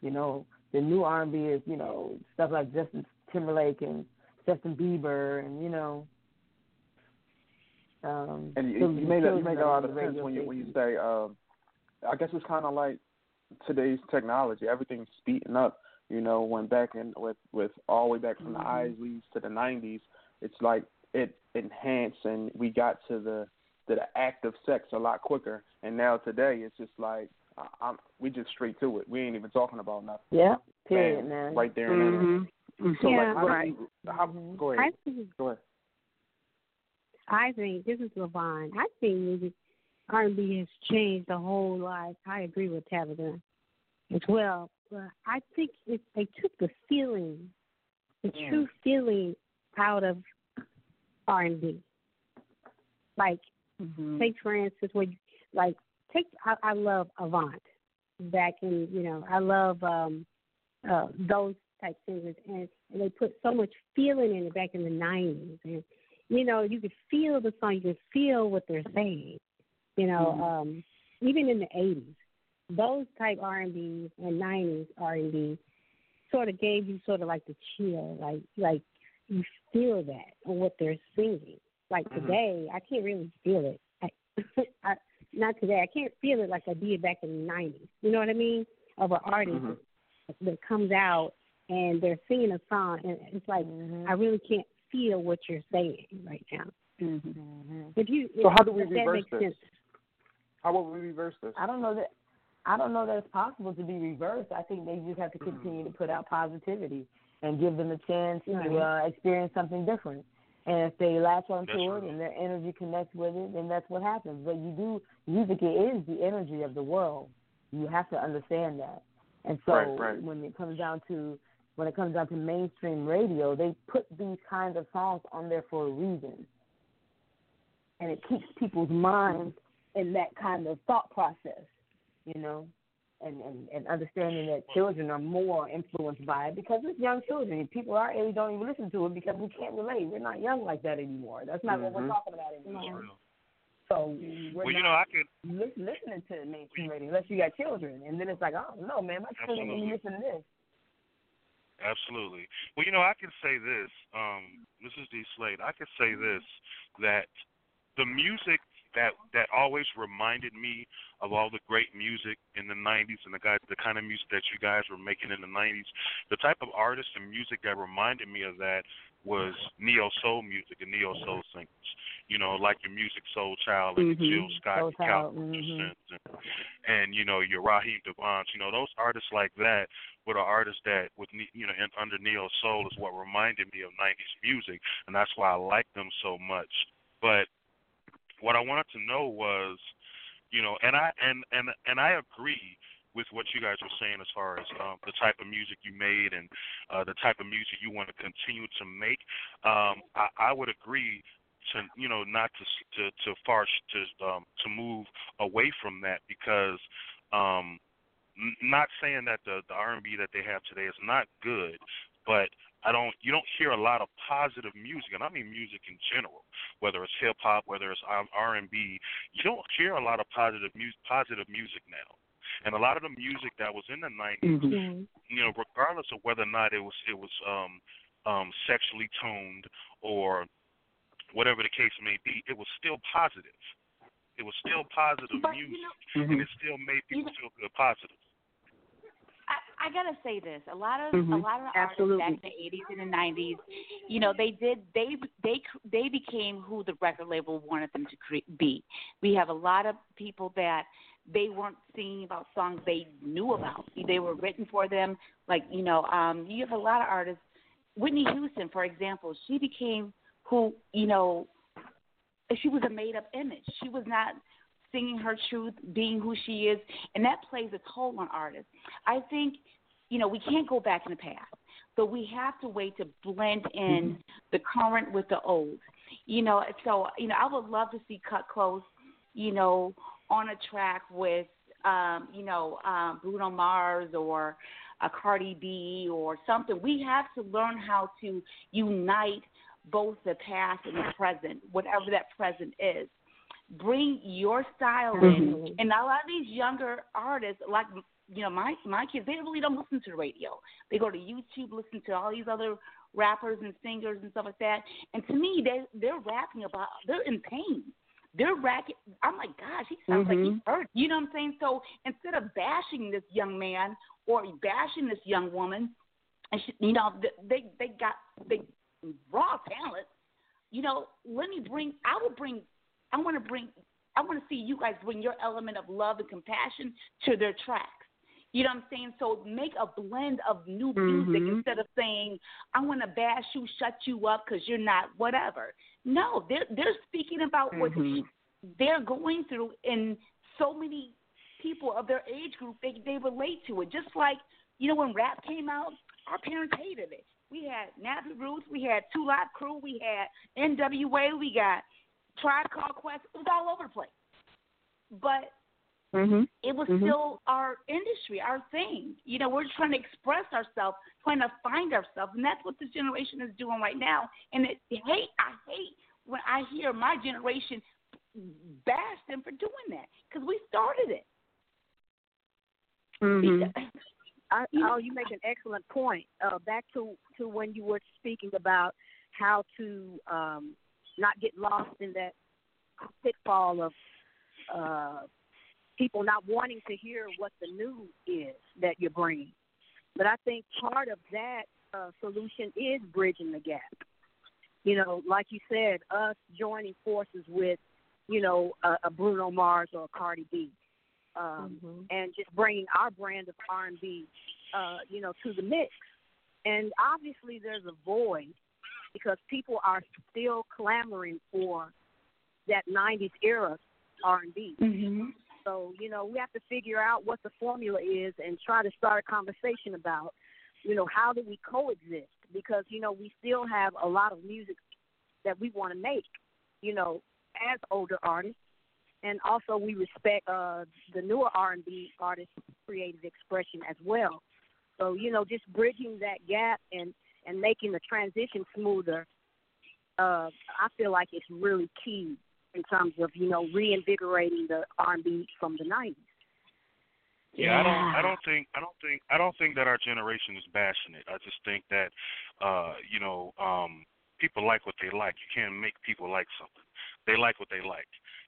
You know, the new R and B is you know stuff like Justin Timberlake and Justin Bieber, and you know. Um, And you, you made a, you make a lot of sense when you when you say. Um, I guess it's kind of like today's technology. Everything's speeding up. You know, when back in with with all the way back from Mhm. the Isleys to the '90s, it's like it enhanced and we got to the to the act of sex a lot quicker. And now today, it's just like I'm we just straight to it. We ain't even talking about nothing. Yeah, period, Bam, man. Right there and then. Mhm. So Yeah, like, how right. do you, how, go I ahead. think, Go ahead. I think this is LaVonn. I think music R and B has changed a whole lot. I agree with Tabitha as well. But I think if they took the feeling, the Mm. true feeling out of R and B. Like take for instance when like take I, I love Avant back in you know, I love um uh those type singers and, and they put so much feeling in it back in the nineties and you know, you could feel the song, you could feel what they're saying. You know, Mhm. um even in the eighties. Those type R and B and nineties R and B sort of gave you sort of like the chill, like like you feel that on what they're singing. Like Mhm. today, I can't really feel it. I, I, not today. I can't feel it like I did back in the '90s. You know what I mean? Of an artist Mhm. that comes out and they're singing a song, and it's like Mm-hmm. I really can't feel what you're saying right now. Mm-hmm. If you, So if how do we reverse this? sense. How will we reverse this? I don't know that. I don't know that it's possible to be reversed. I think they just have to continue to put out positivity and give them a chance to uh, experience something different. And if they latch onto it and their energy connects with it, then that's what happens. But you do music is the energy of the world. You have to understand that. And so Right, right. when it comes down to when it comes down to mainstream radio, they put these kinds of songs on there for a reason. And it keeps people's minds in that kind of thought process, you know, and, and, and understanding that children are more influenced by it because it's young children. People our age don't even listen to it because we can't relate. We're not young like that anymore. That's not what we're Mhm. talking about anymore. So we're Well, you not know, I could. lis- listening to mainstream radio unless you got children, and then it's like, oh no, man, my children ain't Absolutely. listen to this. Absolutely. Well, you know, I can say this. Um, this is D Slade. I can say this that the music that that always reminded me of all the great music in the '90s and the guys, the kind of music that you guys were making in the '90s. The type of artists and music that reminded me of that was neo soul music and neo soul singers. You know, like your Music Soul Child and Mhm. Jill Scott, Soul and Cal mhm. and, and you know your Raheem DeVaughns. You know those artists like that were the artists that with ne- you know in, under neo soul is what reminded me of '90s music, and that's why I like them so much. But what I wanted to know was, you know, and I and and and I agree with what you guys were saying as far as um, the type of music you made and uh, the type of music you want to continue to make. Um, I, I would agree to you know not to to to far to um, to move away from that because um, not saying that the the R&B that they have today is not good, but I don't you don't hear a lot of positive music, and I mean music in general, whether it's hip hop, whether it's um, R&B. You don't hear a lot of positive music positive music now. And a lot of the music that was in the 90s, you know, regardless of whether or not it was it was um um sexually toned or whatever the case may be, it was still positive. It was still positive But, music, you and it still made people feel good, positive. I, gotta say this: a lot of Mhm. a lot of Absolutely. artists back in the '80s and the '90s, you know, they did they they they became who the record label wanted them to cre- be. We have a lot of people that they weren't singing about songs they knew about. They were written for them. Like you know, um, you have a lot of artists. Whitney Houston, for example, she became who you know. She was a made up image. She was not singing her truth, being who she is, and that plays a toll on artists. I think, you know, we can't go back in the past, but we have to wait to blend in the current with the old. You know, so you know, I would love to see Kut Klose, you know, on a track with, um, you know, um, Bruno Mars or a Cardi B or something. We have to learn how to unite both the past and the present, whatever that present is bring your style in. Mhm. And a lot of these younger artists, like you know, my my kids, they really don't listen to the radio. They go to YouTube, listen to all these other rappers and singers and stuff like that. And to me, they they're rapping about they're in pain. They're racking. I'm like, gosh, he sounds like he's hurt. You know what I'm saying? So instead of bashing this young man or bashing this young woman, and she, you know, they they got they raw talent. You know, let me bring. I will bring. I want to bring. I want to see you guys bring your element of love and compassion to their tracks. You know what I'm saying? So make a blend of new music Mhm. instead of saying I want to bash you, shut you up because you're not whatever. No, they're they're speaking about what Mhm. they're going through, and so many people of their age group they they relate to it. Just like you know when rap came out, our parents hated it. We had Nappy Roots, we had Two Live Crew, we had N.W.A., we got Tribe Called Quest. It was all over the place, but Mhm. it was Mhm. still our industry, our thing. You know, we're trying to express ourselves, trying to find ourselves, and that's what this generation is doing right now. And it, hate, I hate when I hear my generation bash them for doing that because we started it. Mhm. I, oh, you make an excellent point. Uh, back to to when you were speaking about how to um, not get lost in that pitfall of uh, people not wanting to hear what the news is that you're bringing. But I think part of that uh, solution is bridging the gap. You know, like you said, us joining forces with, you know, a, a Bruno Mars or a Cardi B um, Mhm. and just bringing our brand of R&B, uh, you know, to the mix. And obviously, there's a void because people are still clamoring for that '90s era R&B. Mhm. So, you know, we have to figure out what the formula is and try to start a conversation about, you know, how do we coexist? Because, you know, we still have a lot of music that we want to make, you know, as older artists. And also we respect uh the newer R&B artists' creative expression as well. So, you know, just bridging that gap and and making the transition smoother uh I feel like it's really key in terms of, you know, reinvigorating the R&B from the 90s. Yeah, I don't. I don't think. I don't think. I don't think that our generation is bashing it. I just think that, uh, you know, um, people like what they like. You can't make people like something. They like what they like.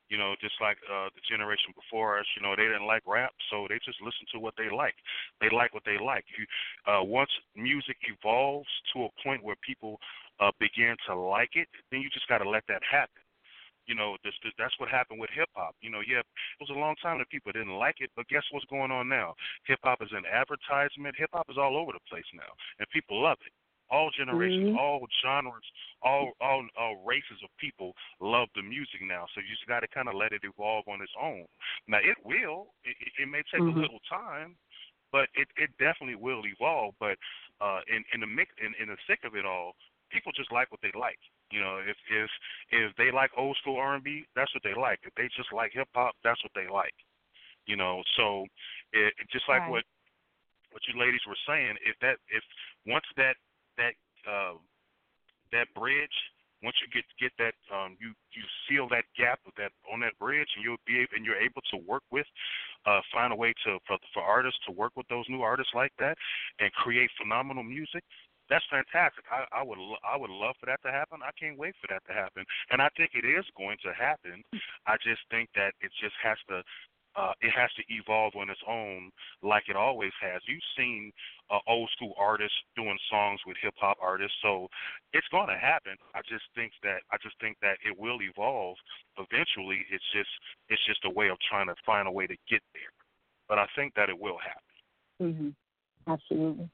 You know, just like uh, the generation before us. You know, they didn't like rap, so they just listen to what they like. They like what they like. You, uh, once music evolves to a point where people uh, begin to like it, then you just got to let that happen. You know, this, this, that's what happened with hip hop. You know, yeah, it was a long time that people didn't like it, but guess what's going on now? Hip hop is an advertisement. Hip hop is all over the place now, and people love it. All generations, Mhm. all genres, all all all races of people love the music now. So you just got to kind of let it evolve on its own. Now it will. It, it, may take Mhm. a little time, but it it definitely will evolve. But uh, in in the mix in in the thick of it all, people just like what they like. You know, if if if they like old school R and B, that's what they like. If they just like hip hop, that's what they like. You know, so it, it just like Right. what what you ladies were saying, if that if once that that uh that bridge once you get get that um you you seal that gap with that on that bridge and you'll be able, and you're able to work with uh find a way to for for artists to work with those new artists like that and create phenomenal music that's fantastic. I, I would I would love for that to happen. I can't wait for that to happen, and I think it is going to happen. I just think that it just has to uh, it has to evolve on its own, like it always has. You've seen uh, old school artists doing songs with hip hop artists, so it's going to happen. I just think that I just think that it will evolve eventually. It's just it's just a way of trying to find a way to get there, but I think that it will happen. Mhm. Absolutely.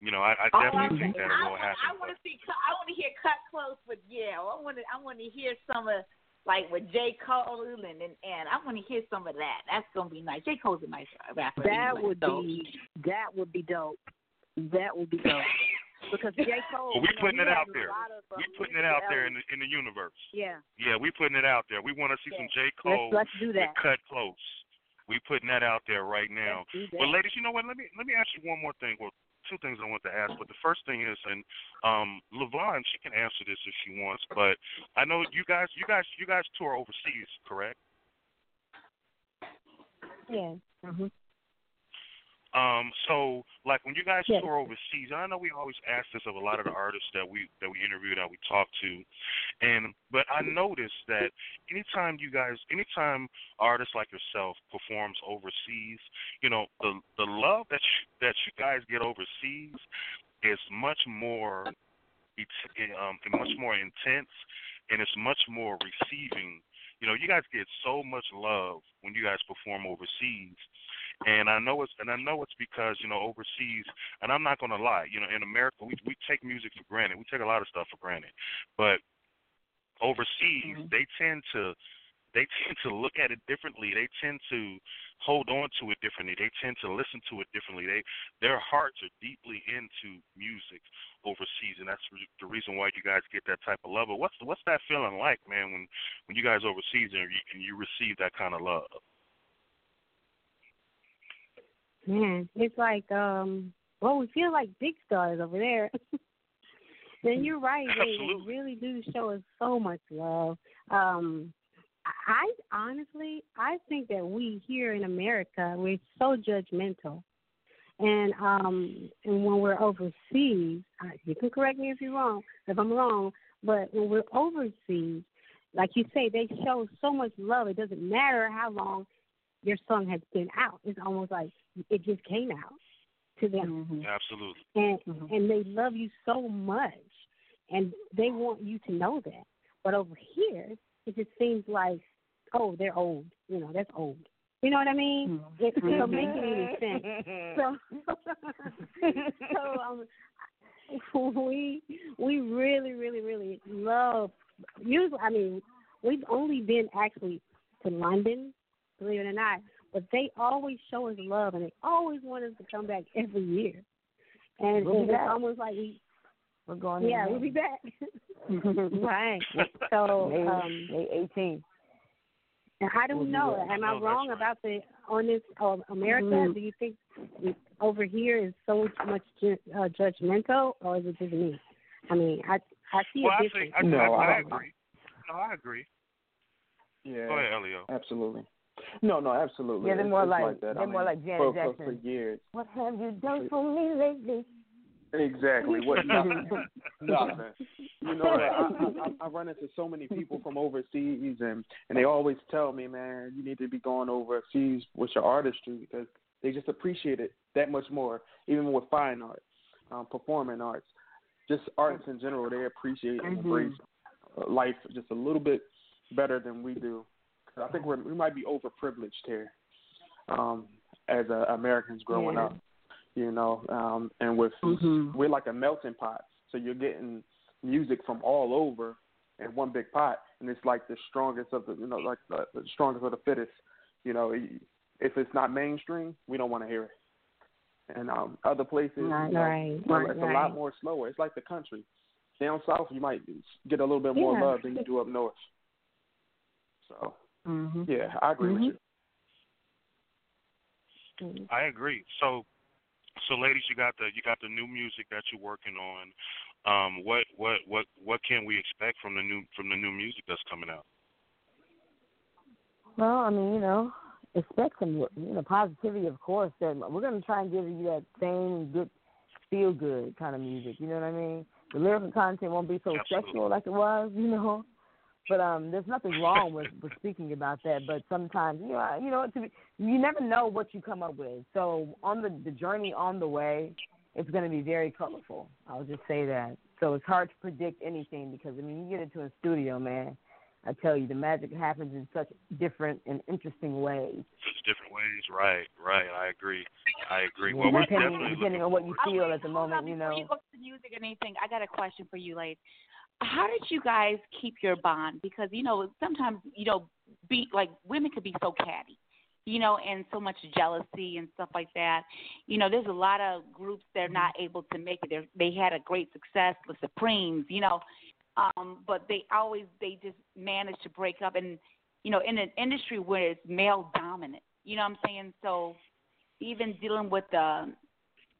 You know, I, I definitely I'm think saying, that it will happen. I want to see. I want to hear Kut Klose with Yale. I want to. I want to hear some of like with J Cole and and, and I want to hear some of that. That's gonna be nice. J Cole's a nice rapper. That anyway, would so. be that would be dope. That would be dope. Because J. Cole, Well, we you know, putting it out there. lot of, uh, we putting it out there in the in the universe. Yeah. Yeah, we putting it out there. We want to see some J Cole. Let's let's do that. Kut Klose. We putting that out there right now. Let's do that. Well, ladies, you know what? Let me let me ask you one more thing. Well, two things I want to ask. But the first thing is, and um, LaVonn, she can answer this if she wants. But I know you guys, you guys, you guys tour overseas, correct? Yeah. Mhm. Um, so like when you guys Yes. tour overseas, and I know we always ask this of a lot of the artists that we that we interview that we talk to, and but I noticed that anytime you guys, anytime artists like yourself performs overseas, you know the the love that you, that you guys get overseas is much more, it's um much more intense, and it's much more receiving. You know, you guys get so much love when you guys perform overseas and I know it's and I know it's because you know overseas, and I'm not gonna lie, you know, in America we we take music for granted. We take a lot of stuff for granted, but overseas mm-hmm. they tend to they tend to look at it differently. They tend to hold on to it differently. They tend to listen to it differently. They their hearts are deeply into music overseas, and that's the reason why you guys get that type of love. But what's what's that feeling like, man, when when you guys overseas and you, and you receive that kind of love? Man, it's like um well we feel like big stars over there. then you're right, they, they really do show us so much love. Um I honestly I think that we here in America we're so judgmental. And um and when we're overseas, uh, you can correct me if you're wrong, if I'm wrong, but when we're overseas, like you say, they show so much love. It doesn't matter how long your song has been out. It's almost like it just came out to them, Mhm. Absolutely. and Mhm. and they love you so much, and they want you to know that. But over here, it just seems like oh, they're old. You know, that's old. You know what I mean? Mm-hmm. It, it don't make any sense. So, so um, we we really, really, really love. Usually, I mean, we've only been actually to London, believe it or not, but they always show us love, and they always want us to come back every year. And, we'll it's almost like we, we're going. yeah, in we'll be back. right. So, May, um, May 18th. and I We'll don't know. Am I wrong about the on this uh, America? Mhm. Do you think over here is so much ju- uh, judgmental, or is it just me? I mean, I I see Well, a I difference. think I, No, I, I I- agree. No, I agree. Yeah. Go ahead, Elio. Absolutely. No, no, absolutely. Yeah, they're more it's like- that. they're I more like Janet for, for, Jackson. for years. What have you done for me lately? Exactly. What nothing. nothing. You know, I, I, I run into so many people from overseas, and and they always tell me, man, you need to be going overseas with your artistry because they just appreciate it that much more, even with fine art, um, performing arts, just arts in general. They appreciate and Mhm. embrace uh, life just a little bit better than we do. I think we're, we might be overprivileged here um, as uh, Americans growing Yeah. up you know, um, and with Mhm. we're like a melting pot. So you're getting music from all over in one big pot, and it's like the strongest of the, you know, like the, the strongest of the fittest. You know, if it's not mainstream, we don't want to hear it. And um, other places, Right, you know, right, well, right, it's a lot more slower. It's like the country. Down south, you might get a little bit more Yeah. love than you do up north. So Mm-hmm. yeah, I agree with you. I agree. So, so ladies, you got the you got the new music that you're working on. Um, what what what what can we expect from the new from the new music that's coming out? Well, I mean, you know, expect some, you know, positivity, of course. That we're going to try and give you that same good, feel good kind of music. You know what I mean? The lyrical content won't be so Absolutely. sexual like it was, you know. But um, there's nothing wrong with, with speaking about that. But sometimes, you know, you know, to be, you never know what you come up with. So on the the journey on the way, it's going to be very colorful. I'll just say that. So it's hard to predict anything because I mean, you get into a studio, man. I tell you, the magic happens in such different and interesting ways. Just different ways, right? Right. I agree. I agree. Yeah, Well, we're depending definitely depending looking on what you feel at the hold moment, on, you before know. you go to the music and anything, I got a question for you, ladies. How did you guys keep your bond? Because you know sometimes you know be like women could be so catty, you know, and so much jealousy and stuff like that. You know, there's a lot of groups that are not able to make it. They're, they had a great success, the Supremes, you know, um, but they always they just manage to break up. And you know, in an industry where it's male dominant, you know what I'm saying? So even dealing with the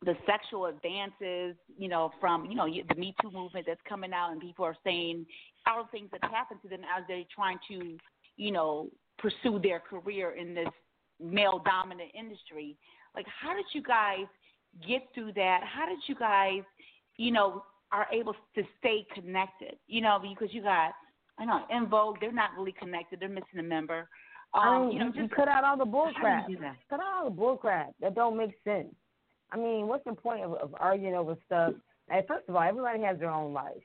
the sexual advances, you know, from you know the Me Too movement that's coming out, and people are saying all the things that happen to them as they're trying to, you know, pursue their career in this male dominant industry. Like, how did you guys get through that? How did you guys, you know, are able to stay connected? You know, because you got, I know, En Vogue, they're not really connected. They're missing a member. Um, I mean, you know, just you cut out all the bull how crap. do you do that? Cut out all the bull crap. That don't make sense. I mean, what's the point of, of arguing over stuff? And first of all, everybody has their own life,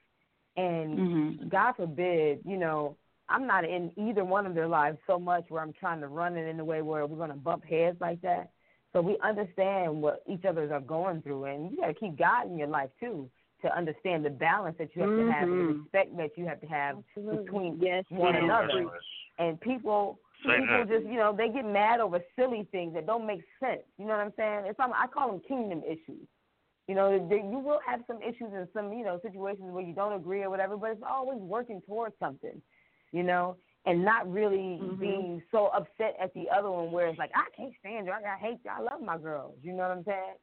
and Mhm. God forbid, you know, I'm not in either one of their lives so much where I'm trying to run it in a way where we're going to bump heads like that. So we understand what each others are going through, and you got to keep God in your life too to understand the balance that you have to have, the Mhm. respect that you have to have Absolutely. between Yes, one yes. another. And people, Say people that. just you know they get mad over silly things that don't make sense. You know what I'm saying? It's I call them kingdom issues. You know, they, you will have some issues in some you know situations where you don't agree or whatever, but it's always working towards something. You know, and not really Mhm. being so upset at the other one where it's like I can't stand you, I, hate you, I love my girls. You know what I'm saying?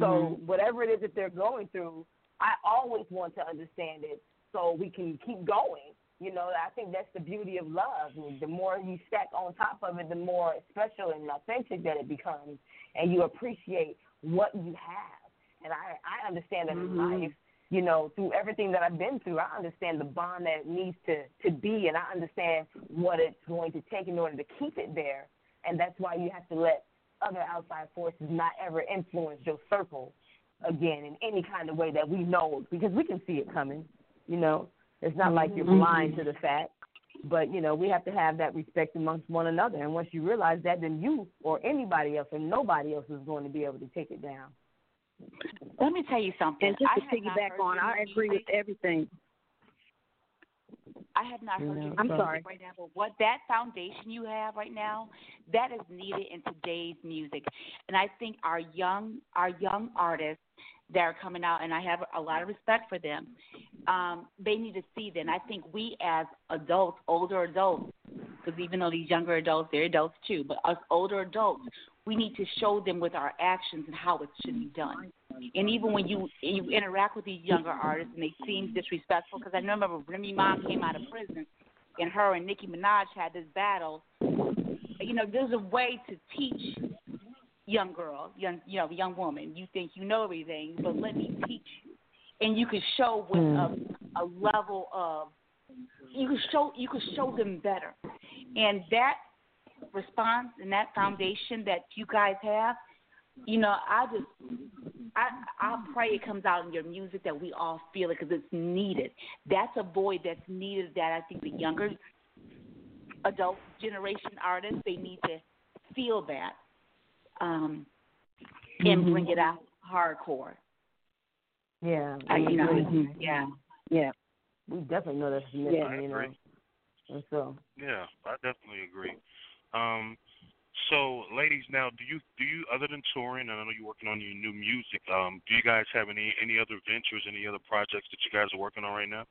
So Mm-hmm. whatever it is that they're going through, I always want to understand it so we can keep going. You know, I think that's the beauty of love. The more you stack on top of it, the more special and authentic that it becomes, and you appreciate what you have. And I, I understand that in Mhm. life, you know, through everything that I've been through, I understand the bond that it needs to to be, and I understand what it's going to take in order to keep it there. And that's why you have to let other outside forces not ever influence your circle again in any kind of way that we know because we can see it coming. You know, it's not like you're mm-hmm. blind to the fact. But you know, we have to have that respect amongst one another. And once you realize that, then you or anybody else and nobody else is going to be able to take it down. Let me tell you something. And just I to have piggyback on, I agree with everything. I have not heard No, your I'm sorry. right now, but what that foundation you have right now, that is needed in today's music. And I think our young our young artists that are coming out, and I have a lot of respect for them. Um, they need to see that. And I think we as adults, older adults, because even though these younger adults, they're adults too, but us older adults, we need to show them with our actions and how it should be done. And even when you you interact with these younger artists and they seem disrespectful, because I remember Remy Ma came out of prison, and her and Nicki Minaj had this battle. You know, there's a way to teach young girl, young you know, young woman. You think you know everything, but let me teach you, and you can show with hmm. a, a level of you can show you can show them better, and that response and that foundation that you guys have, you know, I just I I pray it comes out in your music that we all feel it because it's needed. That's a void that's needed that I think the younger adult generation artists they need to feel that um, and bring it out hardcore. Yeah, I, you know, agree. yeah. Yeah. we definitely know that's missing. Yeah. I you know, agree. and so Yeah, I definitely agree. Um, so, ladies, now, do you do you other than touring, and I know you're working on your new music. Um, do you guys have any any other ventures, any other projects that you guys are working on right now?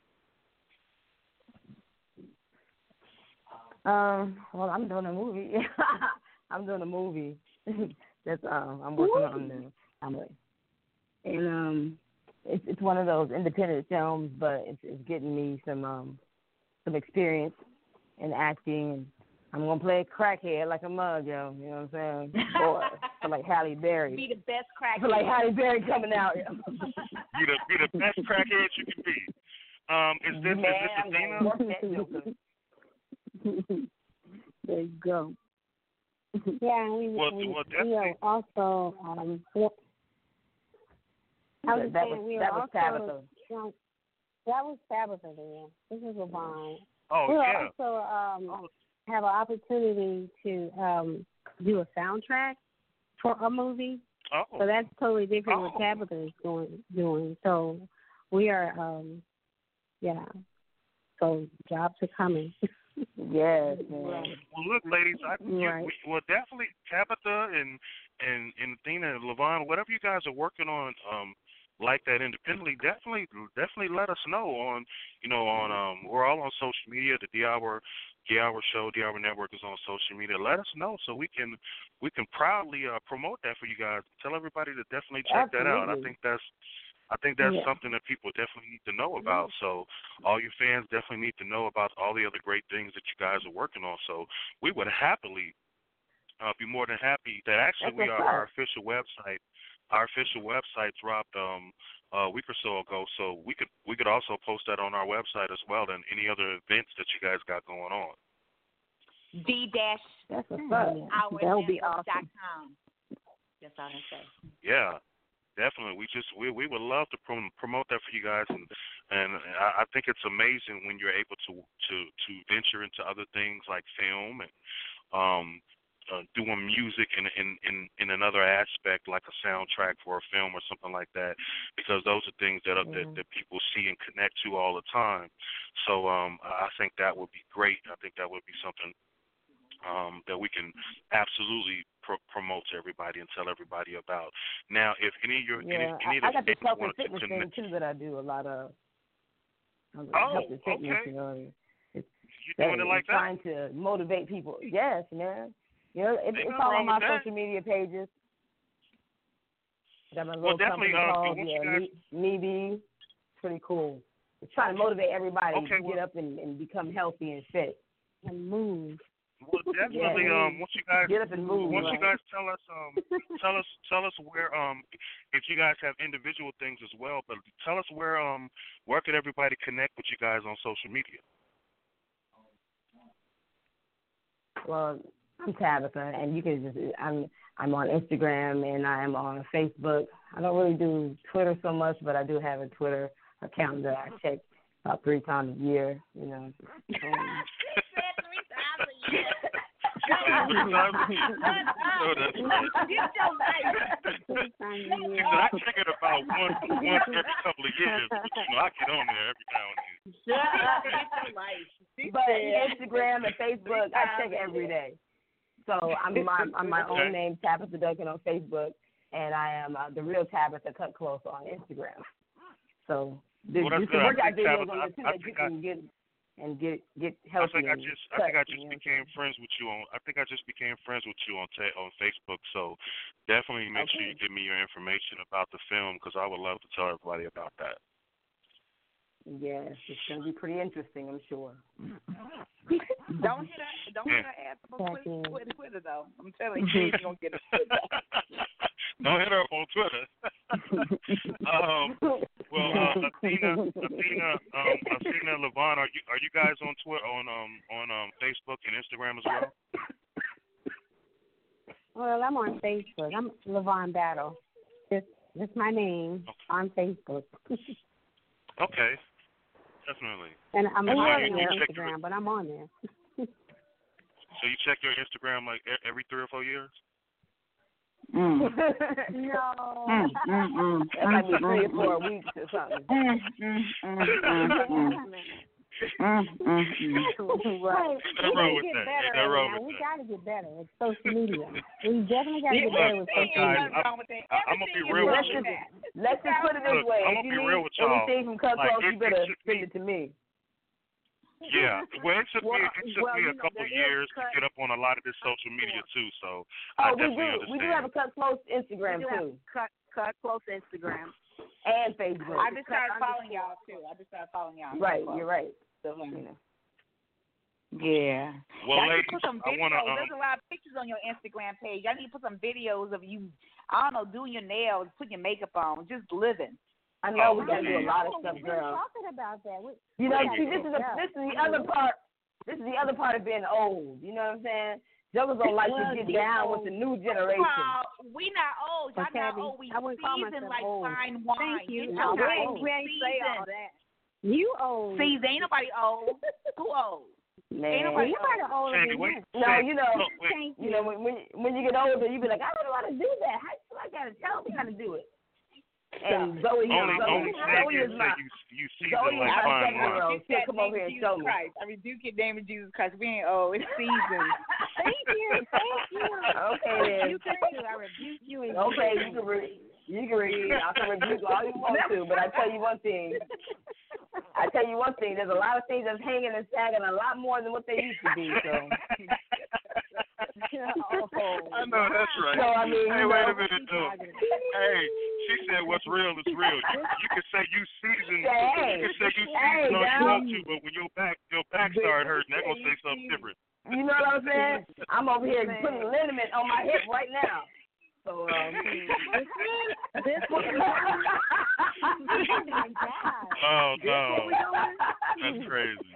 Um, well, I'm doing a movie. I'm doing a movie. That's um, I'm working on the. I'm and um, it's it's one of those independent films, but it's it's getting me some um, some experience in acting. And I'm gonna play a crackhead like a mug, yo. You know what I'm saying? Or for like Halle Berry. Be the best crack. For like Halle Berry coming out. yo. Be the be the best crackhead you can be. Um, is this Man, is this I'm Adina? gonna work that joker. there you go. Yeah, we, Well, we, well, we are also um we- I was that saying was we are that was also Tabitha. you know, that was Tabitha then. This is LaVonn. Oh we yeah. also um have an opportunity to um do a soundtrack for a movie. Oh. So that's totally different Oh. what Tabitha is going doing. So we are um yeah. So jobs are coming. Yes, man. Well, look, ladies, I you, Right. we, well definitely Tabitha and and and Athena and LaVonn, whatever you guys are working on, um, like that independently, definitely definitely let us know on you know on um we're all on social media. The D Hour D Hour Show, D Hour Network is on social media. Let us know so we can we can proudly uh, promote that for you guys. Tell everybody to definitely check that out. I think that's I think that's Yeah. something that people definitely need to know about. So all your fans definitely need to know about all the other great things that you guys are working on. So we would happily uh, be more than happy that actually That's we what's are our official website. Our official website dropped um a week or so ago, so we could we could also post that on our website as well and any other events that you guys got going on. D dash That's what's up. hour That would be dot awesome. com. That's all I say. Yeah, definitely. We just we we would love to prom- promote that for you guys, and and I, I think it's amazing when you're able to to to venture into other things like film and um uh, doing music in in in in another aspect like a soundtrack for a film or something like that, because those are things that are, that that people see and connect to all the time. So um I think that would be great. I think that would be something um, that we can absolutely pro- promote to everybody and tell everybody about. Now, if any of your Yeah, any, any I, I of got the the health and want to fitness connect, thing too that I do a lot of. uh, Oh, health and fitness, okay. you know. It's you doing it like that? trying to motivate people. Yes, man. You know, it, it's all on my with that. social media pages. Got my Well, little definitely, company uh, called once yeah, guys- Me, Me Be. Pretty cool. It's trying to motivate everybody Okay, to well- get up and, and become healthy and fit and move. Well, definitely. Um, once you guys Get up and move, once you guys tell us, um, tell us, tell us where, um, if you guys have individual things as well, but tell us where, um, where could everybody connect with you guys on social media? Well, I'm Tabitha, and you can just I'm I'm on Instagram and I'm on Facebook. I don't really do Twitter so much, but I do have a Twitter account that I check about three times a year. You know. Um, So that's She said I check it about once once every couple of years. But, you know, I get on there every now and then. but Instagram and Facebook, I check every day. So I'm my I'm my Okay. own name, Tabitha Duncan on Facebook, and I am uh, the real Tabitha Kut Klose on Instagram. So there's, Well, some. Workout videos on there too that you can get and get get I think I just I think I just became friends with you on I think I just became friends with you on ta- on Facebook. So definitely make sure you give me your information about the film because I would love to tell everybody about that. Yes, it's gonna be pretty interesting, I'm sure. Don't hit her. Don't hit her ass up on Twitter. Twitter, Twitter though. I'm telling you, you're gonna get a Don't hit her up on Twitter. um, well, uh, Athena, Athena, um, Athena LaVonn, are you are you guys on Twitter on um on um Facebook and Instagram as well? Well, I'm on Facebook. I'm LaVonn Battle. Just just my name on Facebook. Okay, definitely. and I'm And on you- you there your- Instagram, but I'm on there. So you check your Instagram like e- every three or four years? no. Mm, mm, mm, that might be three or four weeks or something. Mm, mm, mm, mm, mm. Mm, mm, mm. Right. Ain't We wrong gotta with get that. better Ain't nothing wrong with We that. gotta get better at social media. We definitely gotta get better with social media. I'm, I- I'm gonna be real with you. just, let's just put it this way. I'm if gonna you be need real with y'all. anything from Cut Like, Close, you better send it to me. Yeah, well, it took Well, me it took well, me a couple there is years to get up on a lot of this social media too. So Oh, I we definitely do. understand. We do have a Kut Klose Instagram We do have too, cut Kut Klose Instagram. and Facebook. I just started following y'all too. I just started following y'all. Right, you're right. So. Yeah. Well, Y'all need ladies, to put some I videos. wanna um, There's a lot of pictures on your Instagram page. Y'all need to put some videos of you. I don't know, doing your nails, putting your makeup on, just living. I know Oh, we gotta do a lot of stuff, we're girl. talking about that. We, You know, Thank see, this is a, this is the other part. This is the other part of being old. You know what I'm saying? Jokers don't like to get down with the new generation. Well, we not old. Y'all Okay, not old. We I wouldn't seasoned like old. fine wine. Thank you. Get No, we ain't- We ain't say all that. You old. Seasoned. Ain't nobody old. Who old? Man. Ain't nobody you might have older Sandy, than wait. No, Sandy, you know, look, wait. Thank you know, when when, when you get older, you be like, I don't know how to do that. How do I gotta tell me how to do it. And Zoe, Only Zoe, only Zoe Sandy is my say you see Zoe season is like my fine seven year wine. old. Rebuke She'll that come name over here of and Jesus show me. Christ. I rebuke your name of Jesus Christ. We ain't old. It's seasoned. Thank you. Thank you. Okay then. You can too. I rebuke you in Okay, you can re- you can read. I can rebuke all you want to, but I tell you one thing. I tell you one thing. There's a lot of things that's hanging and sagging a lot more than what they used to be. So, oh. I know that's right. So, I mean, hey, wait know- a minute, though. Hey, she said what's real is real. You, you can say you seasoned. Hey, you can say you hey, seasoned all you now- want to, but when your back your back start hurting, they're gonna say something different. you know what I'm saying? I'm over here putting liniment on my hip right now. So, um, This one. Oh no, that's crazy.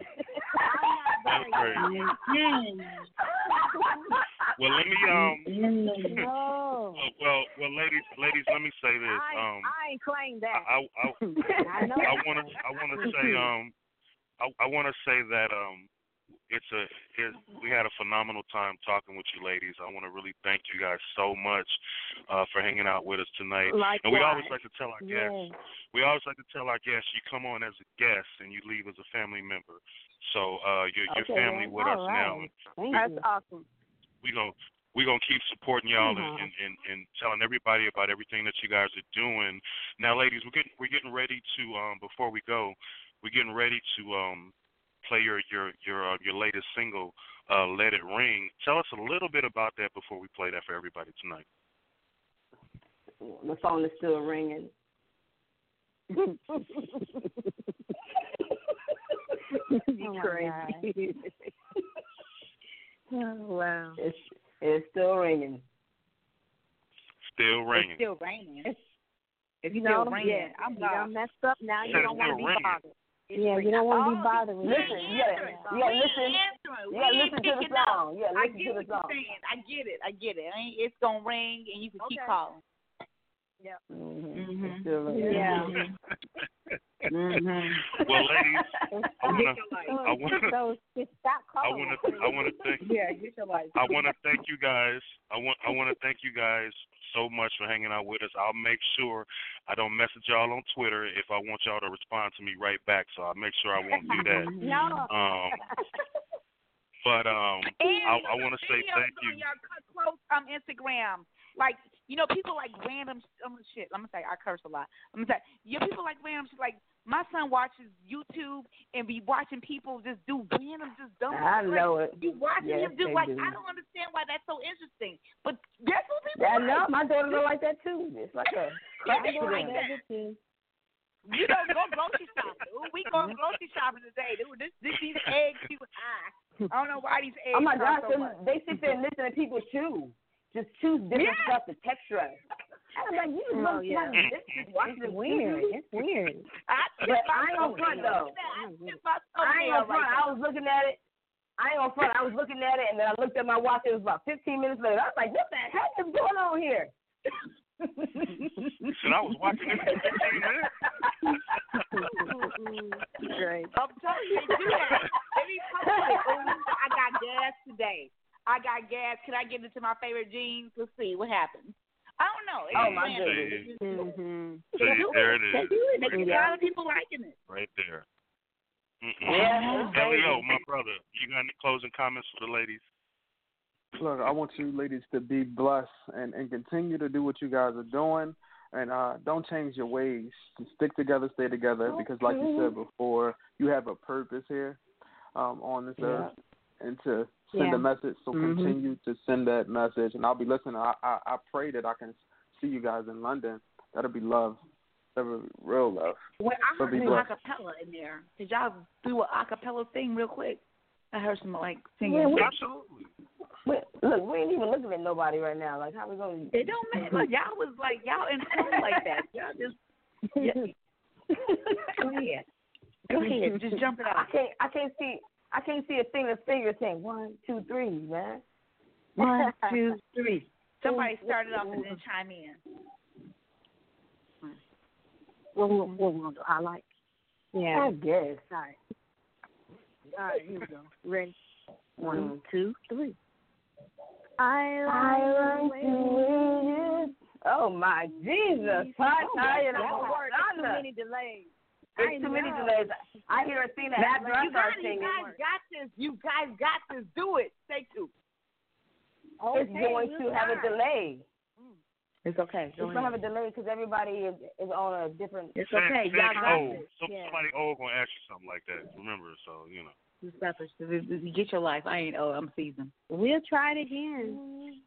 That's crazy. Well, let me um. No. well, well, ladies, ladies, let me say this. I, Um, I ain't claim that. I I I know. I want to I want to say um I I want to say that um it's a it, we had a phenomenal time talking with you ladies. I want to really thank you guys so much uh for hanging out with us tonight. And we always like to tell our guests Yes. we always like to tell our guests you come on as a guest and you leave as a family member. So uh you're you're Okay, family with us all now. right. Thank That's you. awesome. We going we're gonna keep supporting y'all and, Mhm. and, and, and telling everybody about everything that you guys are doing. Now, ladies, we're getting we're getting ready to um before we go, we're getting ready to um play your your your uh, your latest single, uh, "Let It Ring." Tell us a little bit about that before we play that for everybody tonight. the phone is still ringing. Oh, my crazy. oh, wow. It's it's still ringing. Still It's ringing. still raining. It's You still know, raining. yeah, I'm you done messed up now. You don't want to be ringing. bothered. It's Yeah, you don't want to be bothered with Listen, it. you gotta, you gotta listen. You gotta listen to the song. Yeah, listen get to the song. I get it. I get it. I ain't- It's gonna ring, and you can keep calling. Yep. Mm-hmm. Mhm. It's still ringing. Yeah. Well, ladies, I wanna, I wanna, So just stop I wanna, I wanna thank. Yeah, get your life. I want to thank you guys. I want I want to thank you guys so much for hanging out with us. I'll make sure I don't message y'all on Twitter if I want y'all to respond to me right back. So I'll make sure I won't do that. no. Um, but um, And I, I want to say thank you. on your Kut Klose um Instagram. Like you know, people like random um, shit. I'm gonna say I curse a lot. I'm gonna say yeah, people like random shit. Like my son watches YouTube and be watching people just do random, just dumb. I know it. You watching Yes, him do like do. I don't understand why that's so interesting, but that's what people I like. know my daughter don't like that too. It's like a They like that. You don't go grocery shopping. Ooh, we go mm-hmm. grocery shopping today. Dude, this, this these eggs too high. I don't know why these oh eggs Oh my gosh, so they sit there and listen to people chew. Just choose different Yeah. stuff to texture us. I was like, you just Oh, look yeah. like this is It's weird. It's weird. I But I ain't gonna front though. I tip my I ain't toenail gonna front. right I mm-hmm. was looking at it. I ain't gonna front. I was looking at it, and then I looked at my watch. It was about 15 minutes later. I was like, what the heck is going on here? And I was watching this for 15 minutes. Mm-hmm. Great. I'm telling you, do that. They be posting, "Ooh, I got gas today. I got gas. Can I get into my favorite jeans? Let's see what happens. I don't know. It's Oh, my random. goodness. Mm-hmm. See, do there it They is. do it. They get a lot of people liking it. Right there. Mm-mm. Yeah, it's Elio, crazy. my brother, you got any closing comments for the ladies? Look, I want you ladies to be blessed and, and continue to do what you guys are doing. And uh, don't change your ways. Stick together, stay together, because like you said before, you have a purpose here um, on this Yeah. earth, and to send Yeah. a message. So Mhm. continue to send that message, and I'll be listening. I, I I pray that I can see you guys in London. That'll be love. That'll be real love. Well, I So heard be some blessed. acapella in there. Did y'all do an acapella thing real quick? I heard some like singing. Yeah, we- Absolutely. Wait, look, we ain't even looking at nobody right now. Like, how we gonna? It don't matter. Look, y'all was like y'all in tune like that. Y'all just yeah. go ahead. Go ahead. Just jump it out. I can't. I can't see. I can't see a thing that's finger saying one, two, three, man. One, two, three. Somebody started off and then chime in. What we what we gonna do? I like. Yeah. I guess. All right. All right. Here we go. Ready? One, mm-hmm. two, three. I I like like the the way way you. Oh my Jesus! Hot tire that's and word. It's too Madonna. many delays. There's I too many delays. I hear her sing that after I You start got, you singing. guys got this. You guys got this. Do it. Stay tuned. It's Okay, going we'll to have a delay. Mm. It's okay. It's gonna have a delay because everybody is is on a different. It's San- okay. San- Y'all got oh, this. some, Yeah. somebody old gonna ask you something like that. Remember, so you know. You selfish. Get your life. I ain't. Oh, I'm seasoned. We'll try it again.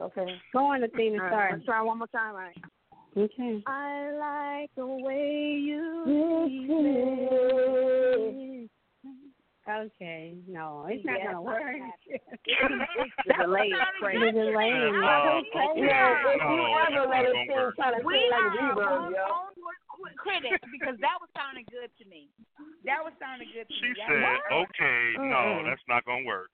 Okay. Go on, Athena. All right, Start. let's try one more time. All right. Okay. I like the way you Okay. No, it's not Yeah, gonna work. The delay is crazy. The delay. Is- okay. You know, if you that's ever let it gonna sing, work. Oh, trying oh, to We sing like are reverb, our yo. own critics because that was sounding good to me. That was sounding good to She me. That said, was- "Okay, no, Mm-mm. that's not gonna work."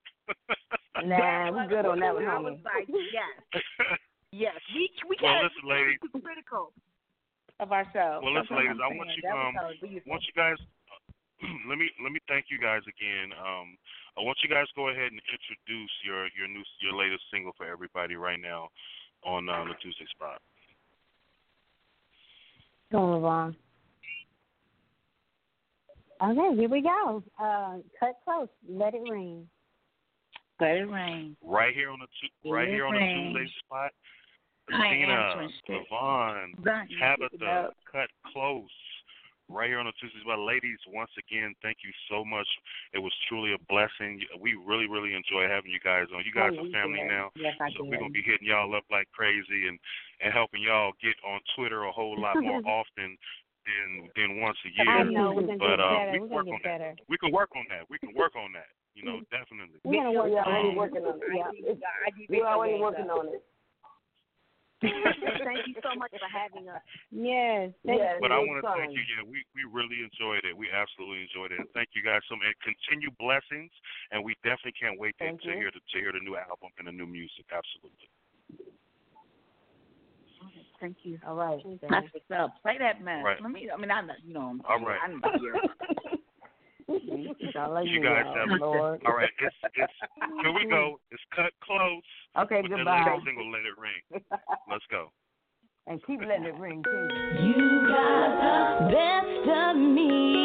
Nah, we good on that one, I was like, yes, yes. We we Well, can't listen, ladies. be critical of ourselves. Well, listen, That's ladies, what I want you That um, how we used to- want you guys. let me let me thank you guys again. Um, I want you guys to go ahead and introduce your your new your latest single for everybody right now on uh, the Tuesday spot. Go on, Okay, here we go. Uh, Kut Klose. Let it rain. Let it rain. Right here on the tu- right here on the Tuesday spot. I am Athena, answering straight. LaVonn, Done. Pick it Tabitha, Kut Klose. Right here on the Tuesday spot, ladies. Once again, thank you so much. It was truly a blessing. We really, really enjoy having you guys on. You guys Oh, are family did. now. Yes, I So did. we're gonna be hitting y'all up like crazy and and helping y'all get on Twitter a whole lot more often than than once a year. I know we're gonna but get uh, better. we We're can work gonna on get that. better. We can work on that. We can work on that. You know, definitely. We're We're already working on it. Yeah. It's- I do We're already working on it. thank you so much for having us. Yes. yes but I want to thank you. Yeah, we, we really enjoyed it. We absolutely enjoyed it. Thank you guys so much. Continue blessings, and we definitely can't wait to, to hear the to hear the new album and the new music. Absolutely. Thank you. All right. That's what's up. Play that man. Right. Let me. I mean, I you know. All right. I'm here. you guys have Lord. all right. It's it's here we go. It's Kut Klose. Okay, with goodbye. The single let it ring. Let's go. And keep letting it ring too. You got the best of me.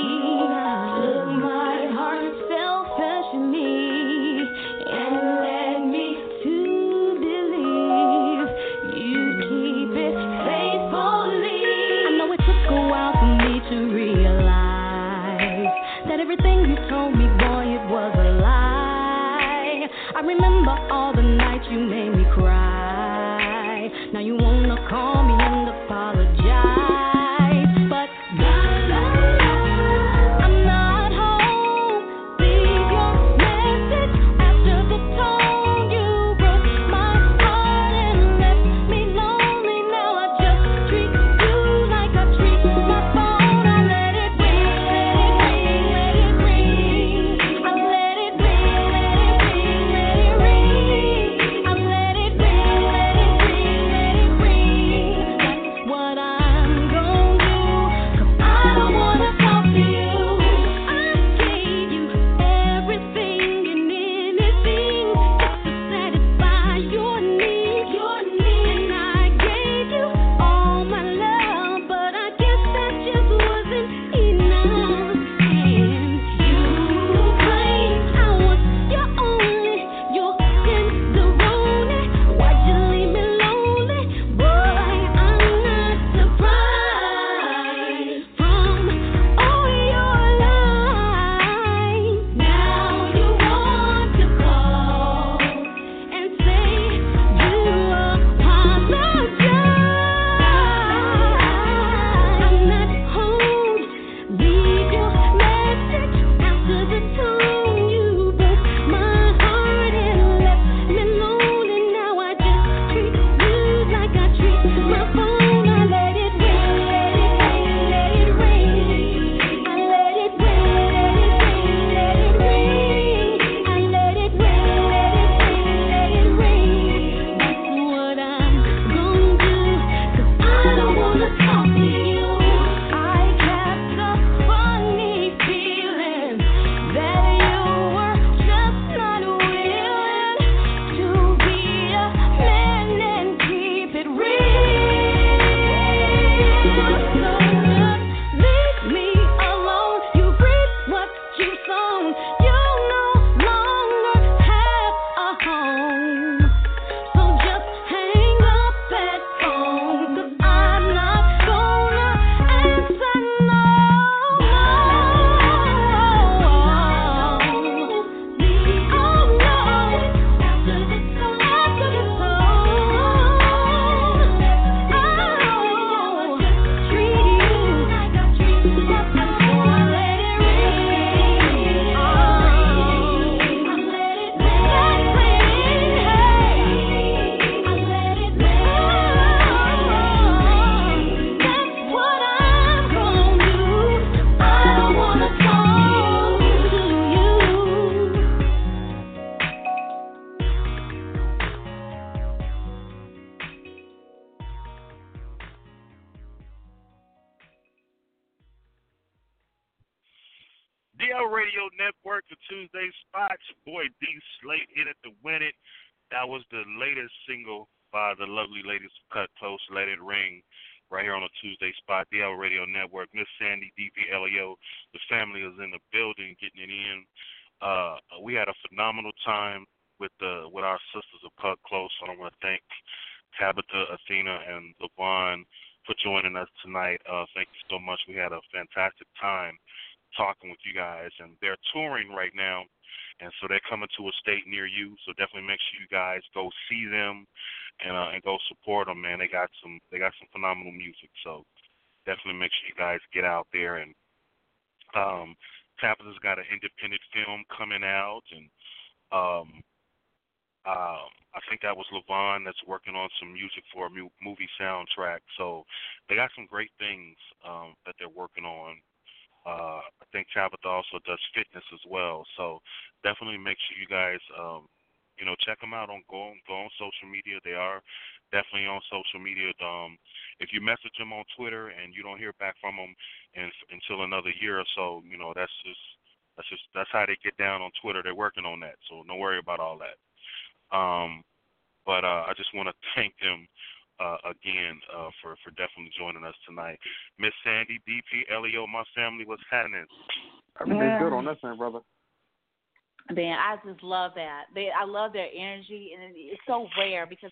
support them, man. They got some they got some phenomenal music. So definitely make sure you guys get out there and um Tabitha's got an independent film coming out and um um, I think that was LaVonn that's working on some music for a mu- movie soundtrack. So they got some great things um, that they're working on. Uh, I think Tabitha also does fitness as well. So definitely make sure you guys, um, you know, check them out on go on, go on social media. They are definitely on social media. Um, if you message them on Twitter and you don't hear back from them in, until another year or so, you know that's just that's just that's how they get down on Twitter. They're working on that, so don't worry about all that. Um, but uh, I just want to thank them uh, again uh, for for definitely joining us tonight. Miss Sandy, DP, Elio, my family, what's happening? Everything's good on this end, brother. Man, I just love that. They, I love their energy, and it's so rare because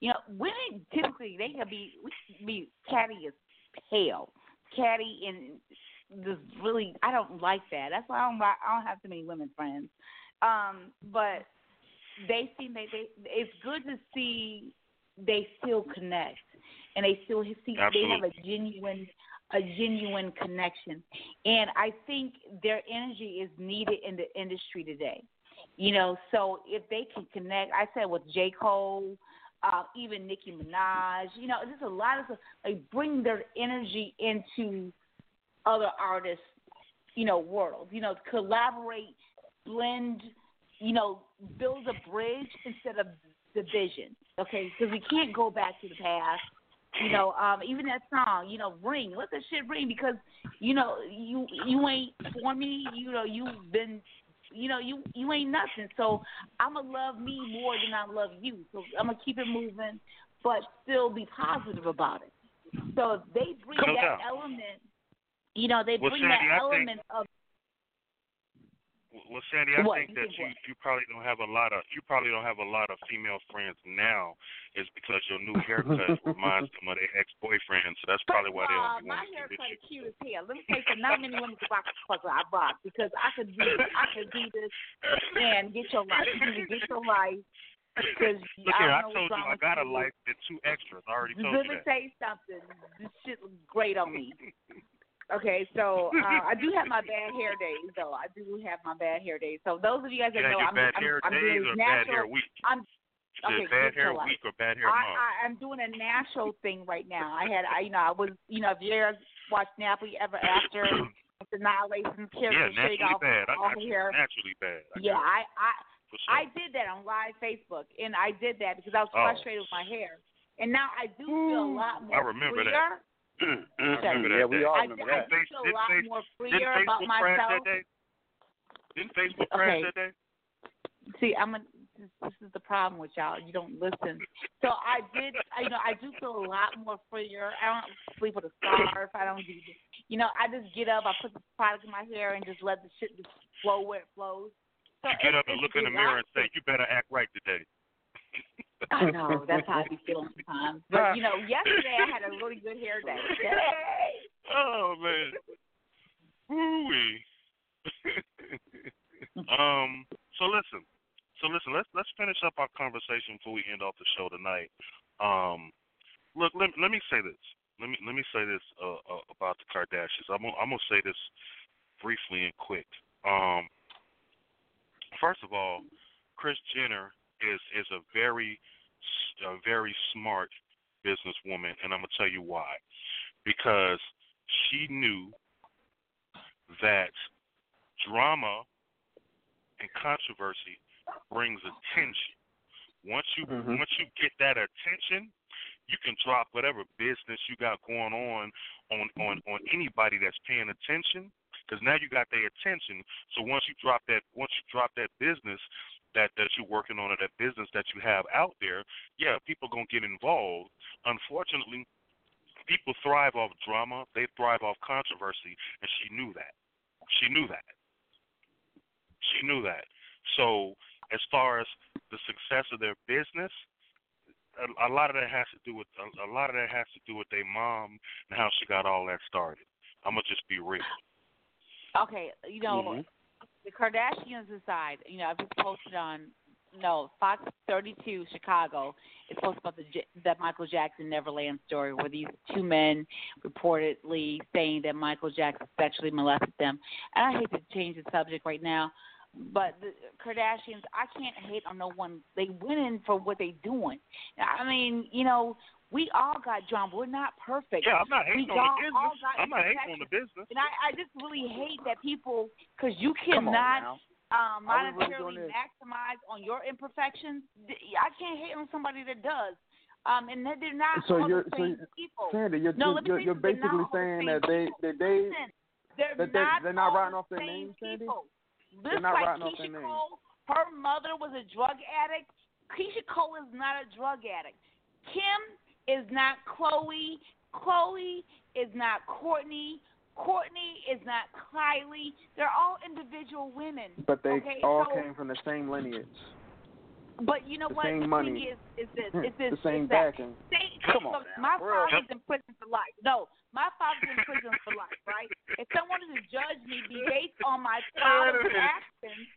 you know women typically they can be we can be catty as hell, catty and just really I don't like that. That's why I don't I don't have too many women friends. Um, but they seem they, they it's good to see they still connect and they still see Absolutely. they have a genuine a genuine connection. And I think their energy is needed in the industry today. You know, so if they can connect, I said with J. Cole, uh, even Nicki Minaj, you know, there's a lot of stuff, like bring their energy into other artists, you know, world. You know, collaborate, blend, you know, build a bridge instead of division. Okay, because we can't go back to the past you know, um, even that song, you know, ring. Let the shit ring because, you know, you you ain't for me. You know, you've been, you know, you you ain't nothing. So I'ma love me more than I love you. So I'm gonna keep it moving, but still be positive about it. So if they bring No that doubt. element, you know, they bring that I think- element of Well, Sandy, I What? think that you you probably don't have a lot of you probably don't have a lot of female friends now. Is because your new haircut reminds them of their ex boyfriend. So that's probably why they uh, don't my want to haircut is cute as hell. Let me tell you. Not many women rock the fuck I rock because I could do I could do this and get your life. You get your life because Look here, don't I told you I got a life and two extras. I already told Let you me that. tell you something. This shit looks great on me. Okay, so uh, I do have my bad hair days, though. I do have my bad hair days. So those of you guys that Yeah, know, I'm, bad I'm, hair I'm days doing or natural. bad hair week? I'm okay. it bad hair your week or bad hair I, month? I, I'm doing a natural thing right now. I had, I, you know, I was, you know, if you ever watched Nappily Ever After, it's Annihilation yeah, character shade naturally off, bad. I off got of you. Naturally bad. I Yeah, I, I, sure. I did that on live Facebook, and I did that because I was Oh. frustrated with my hair, and now I do feel a lot more I remember freer. that. I remember that yeah, we all remember I that. do feel a Didn't lot face- more freer about Facebook crash myself. that day? Didn't Facebook crash Okay. that day? See, I'm a, this, this is the problem with y'all. You don't listen. So I did, I, you know, I do feel a lot more freer. I don't sleep with a scarf. I don't do, you know, I just get up, I put the product in my hair, and just let the shit just flow where it flows. So You get up and look in the mirror and say, "You better act right today." I know that's how I be feeling sometimes. But you know, yesterday I had a really good hair day. Oh man. Woo-wee. um. So listen. So listen. Let's let's finish up our conversation before we end off the show tonight. Um. Look. Let let me say this. Let me let me say this uh, uh, about the Kardashians. I'm gonna, I'm gonna say this briefly and quick. Um. First of all, Kris Jenner is is a very a very smart businesswoman, and I'm gonna tell you why. Because she knew that drama and controversy brings attention. Once you Mhm. once you get that attention, you can drop whatever business you got going on on on on anybody that's paying attention because now you got their attention. So once you drop that once you drop that business that that you're working on or that business that you have out there, yeah, people gonna get involved. Unfortunately, people thrive off drama. They thrive off controversy, and she knew that. She knew that. She knew that. So as far as the success of their business, a, a lot of that has to do with a, a lot of that has to do with their mom and how she got all that started. I'm gonna just be real. Okay, you know, Mm-hmm. The Kardashians aside, you know, I've just posted on no Fox 32 Chicago. It's posted about the that Michael Jackson Neverland story, where these two men reportedly saying that Michael Jackson sexually molested them. And I hate to change the subject right now, but the Kardashians, I can't hate on no one. They went in for what they doing. I mean, you know, we all got drama. We're not perfect. Yeah, I'm not we on all, the all business. got I'm not hating on imperfections. the business. And I, I just really hate that people, because you cannot um, Are we really monetarily maximize on your imperfections. I can't hate on somebody that does. Um, and they're not So all you're the so same you- people. Sandy, you're No, you're, you're, tell you're you, they're basically not all the saying that they that they Listen, they're that they- not they're not all riding the off their same names, Sandy? They're Just not like riding off Keisha their names. Cole, her mother was a drug addict. Keyshia Cole is not a drug addict. Kim is not Khloe. Khloe is not Kourtney. Kourtney is not Kylie. They're all individual women. but they okay? all so, came from the same lineage, But you know the what? same the money. thing is, is this, Hmm, is this, the same is that backing. Say, Come on look, now, my for real. father's in prison for life. No, my father's in prison for life, right? If someone is to judge me based on my father's actions,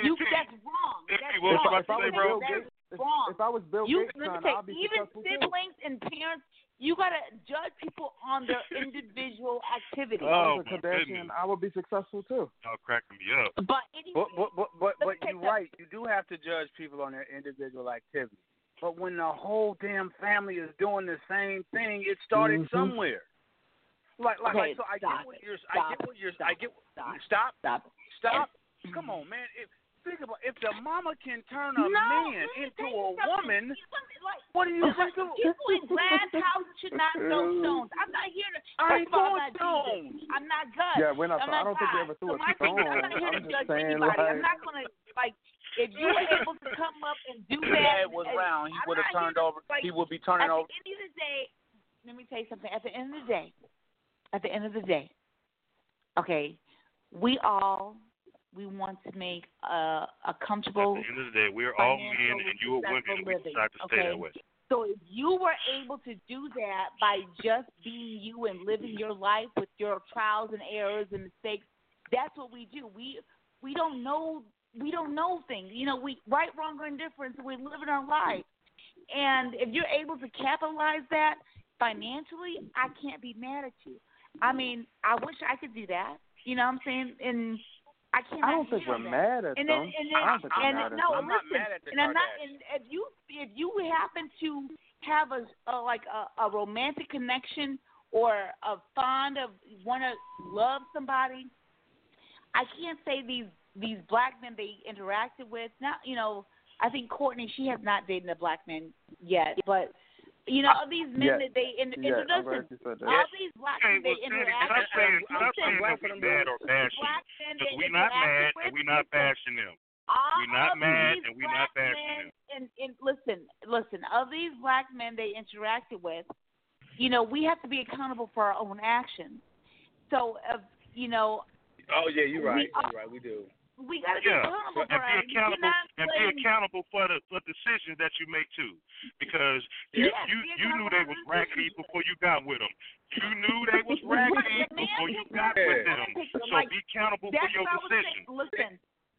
you that's wrong. That's If, wrong. I- if I was That's Bill Gates, if, wrong. if I was Bill you, Gates' let me son, say, I'll be even successful too. siblings and parents, you gotta judge people on their individual activities. If I Oh, was a Kardashian. I would be successful too. Y'all cracking me up. But anyway, But but but but, but you're that- right. You do have to judge people on their individual activity. But when the whole damn family is doing the same thing, it started Mhm. somewhere. Like like, Okay, like so I stop get what you're I Stop get what you're Stop I get Stop. stop Stop. stop. Come on, man. If think about if the mama can turn a No, man me into a woman, Like, what do you like, think? people in glass houses should not throw stones. I'm not here to. I ain't I'm throwing stones. I'm not God. Yeah, we're not. I'm I not don't think we God. ever threw so a my thing stone. I'm not here I'm judge just saying, anybody. like, I'm not gonna like. If you were able to come up and do If that, Dad was and around, he would have turned to, over. Like, He would be turning over. at the end of the day, let me tell you something. At the end of the day, at the end of the day, okay, we all we want to make a a comfortable At the end of the day, we're all men and you are women, and we decide to stay okay? that way. So if you were able to do that by just being you and living your life with your trials and errors and mistakes, that's what we do. We we don't know we don't know things. You know, we right, wrong, or indifference. We're living our life, and if you're able to capitalize that financially, I can't be mad at you. I mean, I wish I could do that. You know what I'm saying? And I can't. I don't think we're mad at and them. then, and then, I don't think we're and mad at no, them. I'm not listen, mad at the and I'm not. And if you if you happen to have a, a like a, a romantic connection or a fond of want to love somebody, I can't say these these black men they interacted with. Not you know, I think Kourtney she has not dated a black man yet, but you know of these men Yet. that they in, Yeah, I'm listen, glad you said that. all these black men they well, Sandy, interact stop saying, with. stop saying glad that for we them mad or bashing black men Because we're not mad with, and we're not bashing them. all We're not mad and we're not bashing them. And, and listen, listen, of these black men they interacted with, you know, we have to be accountable for our own actions. So, uh, you know, Oh yeah, you're right. We are- You're right. We do. We got to be Yeah, and for be accountable and be accountable for the for decisions that you make too, because you Yes, you, you knew they was raggedy before you got with them. You knew they was raggedy The before you got up- with them. So like, be accountable for your what I was saying. decisions. Listen,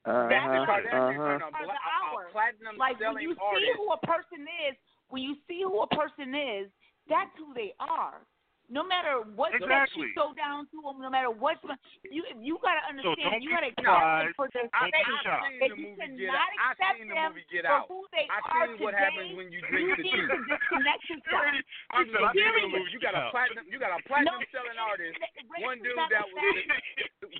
That's The huh. Kardashians Uh are huh. a, bla- hour. platinum like when selling you see who a person is, when you see who a person is, that's who they are. No matter what Exactly. you go down to them, no matter what you you gotta understand, don't you gotta accept surprised. them for their I, Don't be faith. shocked. I've seen If the you movie Get cannot Out. I've accept seen the them movie Get for Out. who they I've are seen what today, happens when you you drink the need tea. to disconnect yourself. I'm I've seen the Period. movie. You got a platinum. You got a platinum selling artist. One dude that was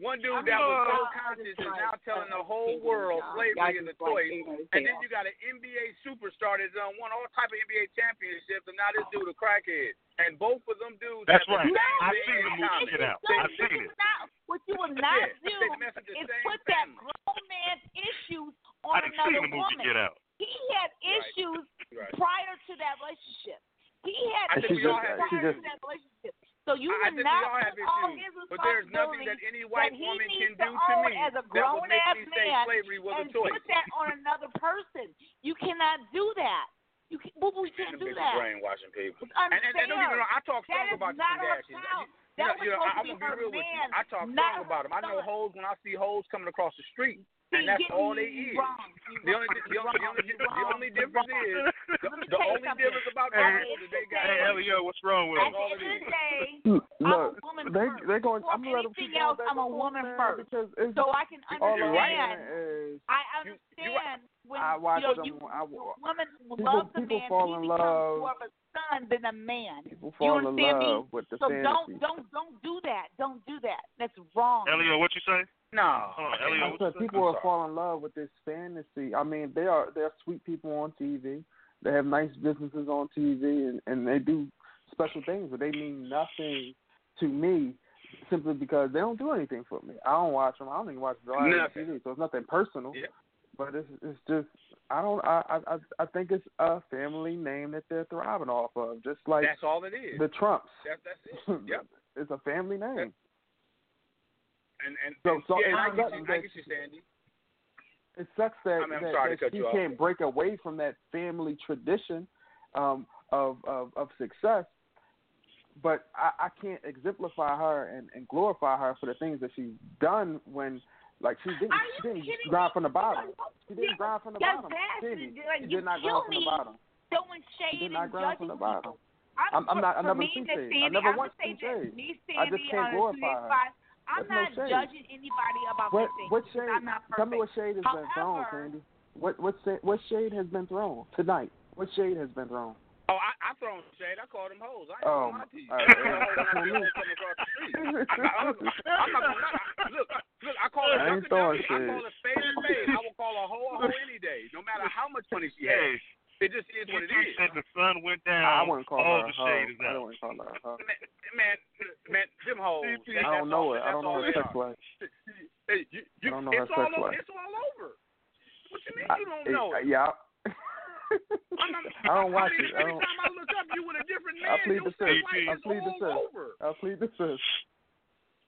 one dude that was so conscious is now telling the whole world slavery is a choice. And then you got an NBA superstar that's done won all type of NBA championships, and now this dude a crackhead. And both of them dudes. That's have right. same I've thing seen in the movie common. Get Out. I've seen it. not- what you will not Yeah, do they mess with the is same put that grown man's issues I on didn't see another the movie woman. Get Out. He had issues Right. prior to that relationship. He had I think issues we have prior issues. to that relationship. So you I would not all have put all issues, his but there's nothing responsibility that any white that he woman needs can to do to own me as a that would grown make ass me say man slavery was a and choice. put that on another person. You cannot do that. You can, boo boo, you can't do that. brainwashing people. And, and, and don't me wrong, I talk strong about the Kardashians. child. You know, you know, I, I'm to gonna be real with you. man, I talk strong about them. I know hoes when I see hoes coming across the street, and that's all they you is. wrong. The only, wrong. the, only, the only, the only difference is the, the only difference about Hey, them At the hoes end is of they got Hey, Elio, what's wrong with At the end of the day, I'm a woman they first. they going. I'm gonna let them anything else, I'm a woman first. because it's So I can all I'm understand. saying I You- understand when I watch you know, them. you, I, a woman people loves a man, fall he in love. more of a son than a man. People You fall in understand me? with the So fantasy. don't don't don't do that. Don't do that. That's wrong. Elio, what you say? No. Hold on, Elio, I what said people I'm are fall in love with this fantasy. I mean, they are they're sweet people on TV. They have nice businesses on TV and and they do special things, but they mean nothing to me simply because they don't do anything for me. I don't watch them. I don't even watch reality Nothing. TV, so it's nothing personal. Yeah. But it's it's just I don't I I I think it's a family name that they're thriving off of, just like That's all it is. the Trumps. That, that's it. Yep. it's a family name. And and, So- and so yeah, it's I, get you, I get you, Sandy. It sucks that, I mean, that, that she can't break away from that family tradition um, of, of of success. But I, I can't exemplify her and, and glorify her for the things that she's done when, like, she didn't Are she didn't grind me? from the bottom. She didn't grind from the bottom. that's Cindy, like, she you did not kill grind from the me bottom. throwing She did not grind from the bottom. I'm, I'm, I'm not. I for never me, seen Miss shade. Sandy, I never I'm once gonna say seen this. shade. Me, I just can't glorify serious her. Side, I'm There's no not shade. judging anybody about What their things. what shade? I'm not perfect. Tell me what shade has been thrown, However- Sandy. What what what shade has been thrown tonight? What shade has been thrown? Oh, I, I thrown shade. I called them hoes. I ain't Oh, gonna lie to you. all right, I call yeah. hoes when I see hoes coming across the street. I, I, I'm, I'm not gonna lie. Look, look. I call a I ain't duck a throwing duck. I shade. call a spade a spade. I will call a hoe a hoe any day, no matter how much money she has. It just is what it you is. said the sun went down. I wouldn't call all her the a hoe. shade is I out. wouldn't call her a hoe. Man, man, man, them hoes. That, I don't know all, it. I don't know that's her sex life. Hey, you, you, I don't know her it's all sex over. life. It's all over. What you mean I, you don't it- know it? Yeah. I'm not, I don't watch I mean, it. I Every don't. time I look up, you with a different I man. plead Your the sex fifth. life I plead the all fifth. over. I plead the fifth.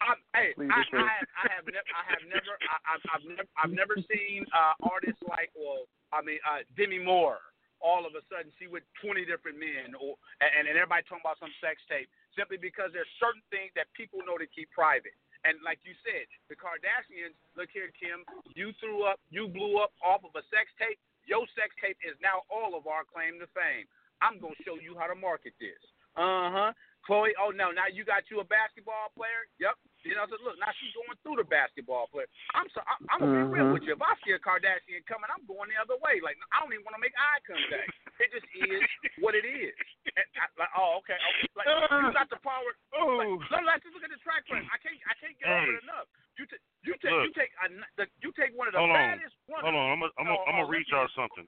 I, hey, Plead I, the fifth. I, have, I have never, I have never, I, I've, I've never, I've never seen uh, artists like, well, I mean, uh, Demi Moore. All of a sudden, she with twenty different men, or and, and everybody talking about some sex tape, simply because there's certain things that people know to keep private. And like you said, the Kardashians, look here, Kim, you threw up, you blew up off of a sex tape. Your sex tape is now all of our claim to fame. I'm gonna show you how to market this. Uh huh. Khloe, oh no, now you got you a basketball player. Yep. You know, so look, now she's going through the basketball player. I'm so I, I'm gonna be real Mhm. with you. If I see a Kardashian coming, I'm going the other way. Like I don't even want to make eye contact. It just is what it is. And I, like, oh, okay. okay. Like you got the power. Oh. Like, let's just look at the track record. I can't I can't get over Hey. it enough. You t- you take Look. you take a, the, you take one of the Hold on. baddest runners. Hold on, I'm gonna I'm gonna Oh, I'm oh, gonna read listen. y'all something.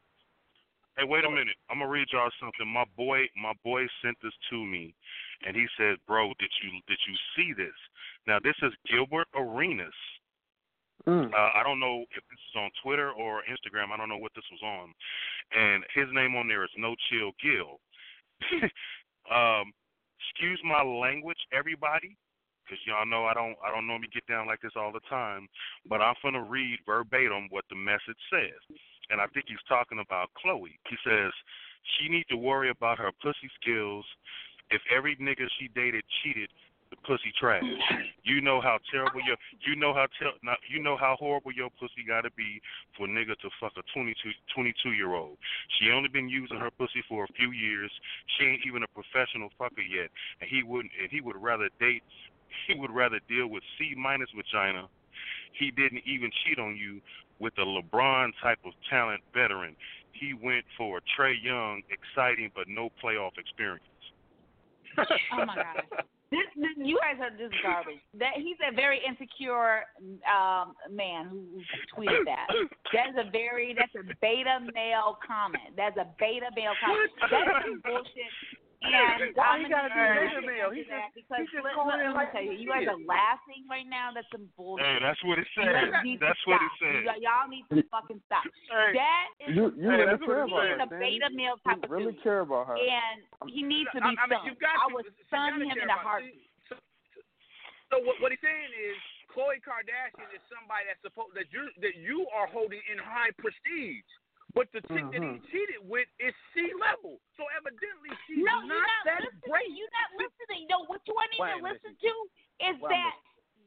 Hey, wait a minute. I'm gonna read y'all something. My boy, my boy sent this to me, and he said, "Bro, did you did you see this?" Now this is Gilbert Arenas. Mm. Uh, I don't know if this is on Twitter or Instagram. I don't know what this was on, and his name on there is No Chill Gil. um, excuse my language, everybody, because y'all know I don't I don't normally get down like this all the time. But I'm gonna read verbatim what the message says, and I think he's talking about Khloe. He says she need to worry about her pussy skills. If every nigga she dated cheated, the pussy trash. You know how terrible your you know how ter- not, you know how horrible your pussy got to be for a nigga to fuck a 22 22 year old. She only been using her pussy for a few years. She ain't even a professional fucker yet, and he wouldn't and he would rather date he would rather deal with C minus vagina. He didn't even cheat on you with a LeBron type of talent veteran. He went for a Trae Young, exciting but no playoff experience. Oh my god. This, this, you guys are just garbage. That he's a very insecure um, man who, who tweeted that. That's a very that's a beta male comment. That's a beta male comment. That's some bullshit. And Why I'm he gotta be gonna beta male? He just- because he just let, calling let, it let me like tell you, you guys are laughing right now. That's some bullshit. Hey, that's what it says. guys need That's what it says. Y- y'all need to fucking stop. Hey. That is You you Hey, really that's what care about he's her, a beta male type You of really dude. care about her. and he needs to be I mean, stunned. you got I to, would stun him in a heartbeat. So, so what, what he's saying is, Khloe Kardashian is somebody that's supposed that you that you are holding in high prestige. But the chick that he Mhm. cheated with is C level. So evidently she's No, not, not that listening. great. You're not listening. No, what you need to listen to is Why that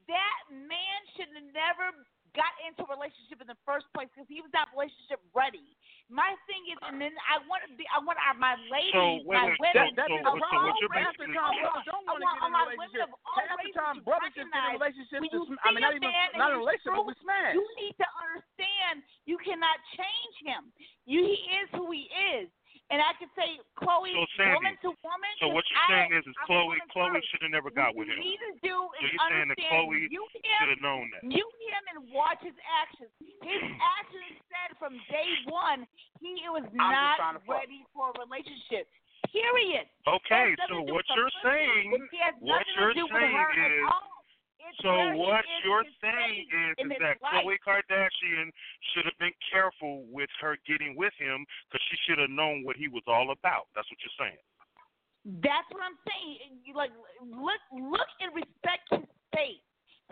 that man should have never got into a relationship in the first place because he was not relationship ready. My thing is, and then I want to be, I want our, uh, my ladies, So, wait, my wait, women, That, that's So- the so what problem. you're Half the basically- time brothers don't want to want get in a my relationship. of all Half the races time to brothers just get in recognize relationships to sm- I mean not even not in a relationship but true, we smash. You need to understand you cannot change him. You he is who he is. And I can say Khloe, So, Sandy, woman to woman. So what 'cause you're saying I, is, is I'm a Khloe Khloe should have never got what with him. you need to do So is you're saying that understand Khloe you should have known that. mute him and watch his actions. His actions said from day one he was just not trying fuck. ready for a relationship. Period. Okay, so nothing to do what you're saying, what you're to do with saying is, all. It's so what you're saying is, is that life. Khloe Kardashian should have been careful with her getting with him because she should have known what he was all about. That's what you're saying. That's what I'm saying. You like look look and respect his space.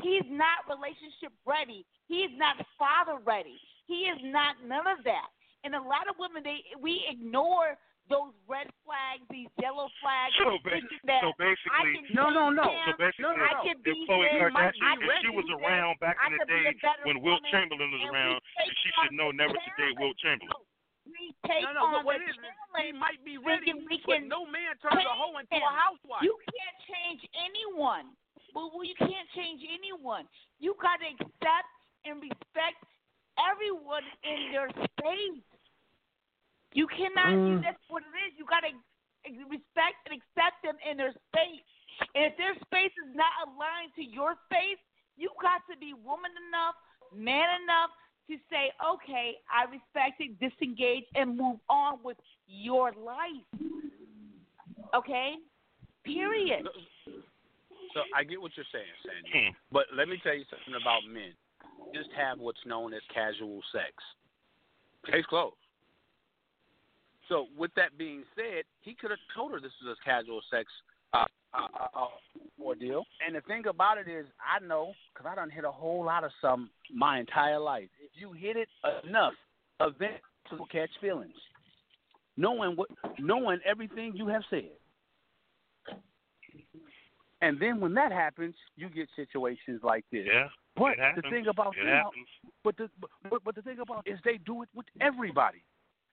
He's not relationship ready. He's not father ready. He is not none of that. And a lot of women they we ignore those red flags, these yellow flags, So, ba- thinking that so I basically, can No, no, no. change so him, basically, I can if be Khloe Kardashian, if she was around back I in the could day when Wilt Chamberlain was around, take she should know never to date talent. Wilt Chamberlain. We take No, no, on but what the is it? He might be ready, thinking we but can no man turns a hoe into him. a housewife. You can't change anyone. Well, well, you can't change anyone. You got to accept and respect everyone in their space. You cannot. You, Mm. that's what it is. You got to respect and accept them in their space. And if their space is not aligned to your space, you got to be woman enough, man enough to say, okay, I respect it, disengage, and move on with your life. Okay? Period. So I get what you're saying, Sandy. Hmm. But let me tell you something about men. Just have what's known as casual sex. Case closed. So with that being said, he could have told her this was a casual sex uh, uh, uh, uh, ordeal. And the thing about it is, I know because I done hit a whole lot of some my entire life. If you hit it enough, eventually will catch feelings. Knowing what, knowing everything you have said. And then when that happens, you get situations like this. Yeah. But it the thing about it them, happens. but the but, but the thing about it is they do it with everybody.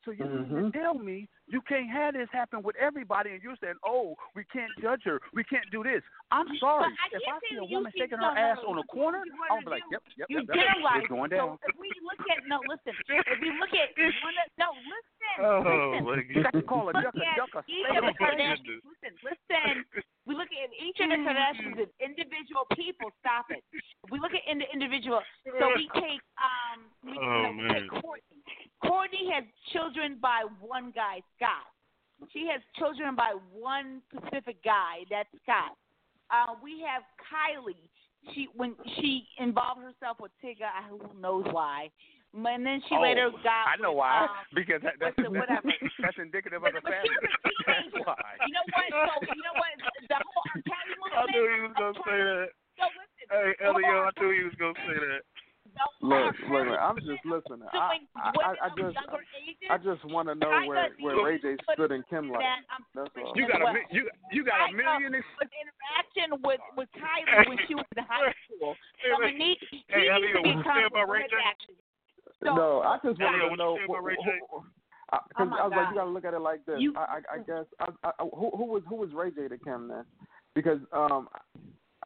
So you mean Mhm. to tell me you can't have this happen with everybody, and you're saying, "Oh, we can't judge her, we can't do this." I'm sorry. I if I see a woman keep shaking her ass on a corner, I'm wanna gonna be like, do. "Yep, yep, You yep, yep, generalize. it's going So down." if we look at no, listen. If we look at one, of, no, listen, Oh, listen. look You got to call a Look duck a at duck a each of the my spade. Kardashians. Listen, listen. We look at each of the Kardashians as individual people. Stop it. We look at in the individual. So we take um. We, you Oh, know, take man. Kourtney. Kourtney has children by one guy, Scott. She has children by one specific guy. That's Scott. Uh, we have Kylie. She when she involved herself with Tigger, who knows why. And then she oh, later got. I know with, why. Um, because that, that's, the- whatever. that's indicative But, of a but family. she was a That's why. You know what? So you know what? The whole movement. I knew he was gonna say that. So listen. Hey, the Elio. I knew he was gonna say that. The whole Look, R. look, look, I'm just listening. I, I, I, I just, younger. I just want to know where where Ray J stood in Kim like. That's all. You got a you you got I a million. Ex- with interaction with with Kylie when she was in high school. So we need he Hey, needs to be what you about Ray J? So, no, I just Elio, wanted to what know. you say about Ray J? I, Oh cause I was like, you gotta look at it like this. You- I, I, I guess I, I, who, who was who was Ray J to Kim then? Because um,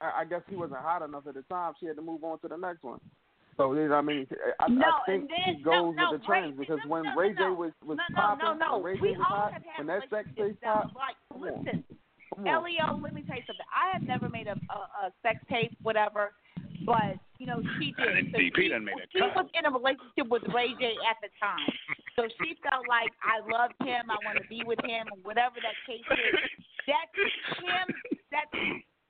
I, I guess he wasn't hot enough at the time. She had to move on to the next one. So you know, I mean, I, No, I think and then- he goes no, with the no, Ray- trends because no, when no, Ray J was was no, no, popping, no, no. when Ray J was hot, have when that sex tape that popped, like listen. Elio, let me tell you something. I have never made a, a, a sex tape, whatever, but you know she did. And So DP she, done made a she cut. was in a relationship with Ray J at the time, so she felt like I loved him, I want to be with him, or whatever that case is. That's him. That's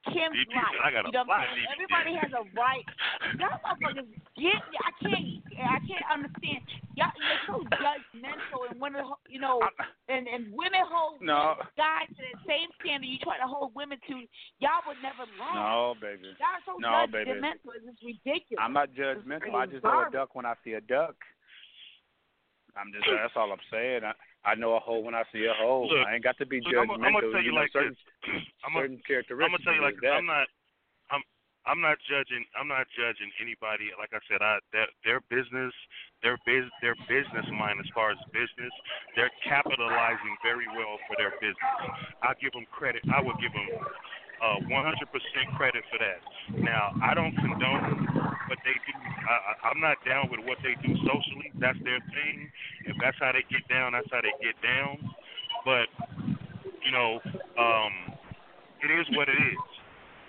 Kim's DP, right. I got you know what I'm saying? DP. Everybody has a right. Y'all motherfuckers get. I can't. I can't understand. Y'all, you're so judgmental, and women, you know, and and women hold No. guys to the same standard you try to hold women to. Y'all would never last. No, baby. Y'all are so No, baby. It's ridiculous. I'm not judgmental. I just know a duck when I see a duck. I'm just that's all I'm saying. I I know a hoe when I see a hoe. Look, I ain't got to be Look, I'm, judgmental. I'm gonna tell you know, like certain, this. I'm gonna, characteristics. I'm gonna tell you like this. that. I'm not. I'm. I'm not judging. I'm not judging anybody. Like I said, I their, their business, their biz, their business mind as far as business, they're capitalizing very well for their business. I give them credit. I would give them uh, 100% credit for that. Now, I don't condone what they do. I, I'm not down with what they do socially. That's their thing. If that's how they get down, that's how they get down. But you know, um, it is what it is.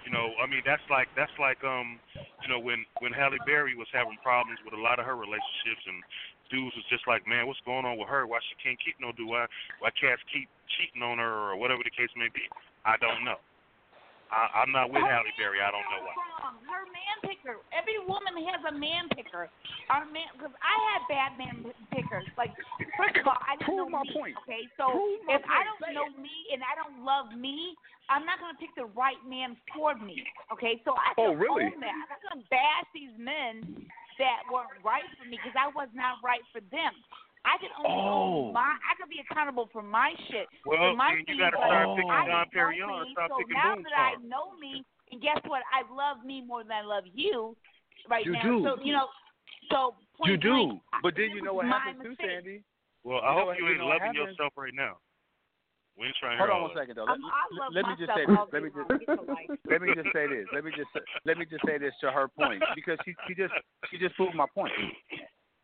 You know, I mean, that's like that's like um, you know, when when Halle Berry was having problems with a lot of her relationships and dudes was just like, man, what's going on with her? Why she can't keep no dude? Why why cats keep cheating on her or whatever the case may be? I don't know. I, I'm not with Her Halle Berry. I don't know why. wrong. Her man picker. Every woman has a man picker. Our man, because I had bad man pickers. Like, first of all, I didn't Prove know my me. point. Okay, so Prove if I don't Say know me and I don't love me, I'm not gonna pick the right man for me. Okay, so I Oh, can really? own that. I'm not gonna bash these men that weren't right for me because I was not right for them. I can only Oh. own my. I can be accountable for my shit. Well, for my then you gotta start Oh. picking I Don know Perignon and me, stop so picking now Boom that I know me, and guess what? I love me more than I love you right You now. do. So you know, so point You do, blank, but then you know what my happens too, mistake. Sandy. Well, I know hope what- you you ain't know loving yourself right now. We ain't trying to Hold on all one that. second though. Let, I'm, I love let me just say this. Let me just day long. Get the let me just say this. Let me just let me just say this to her point because she she just she just proved my point.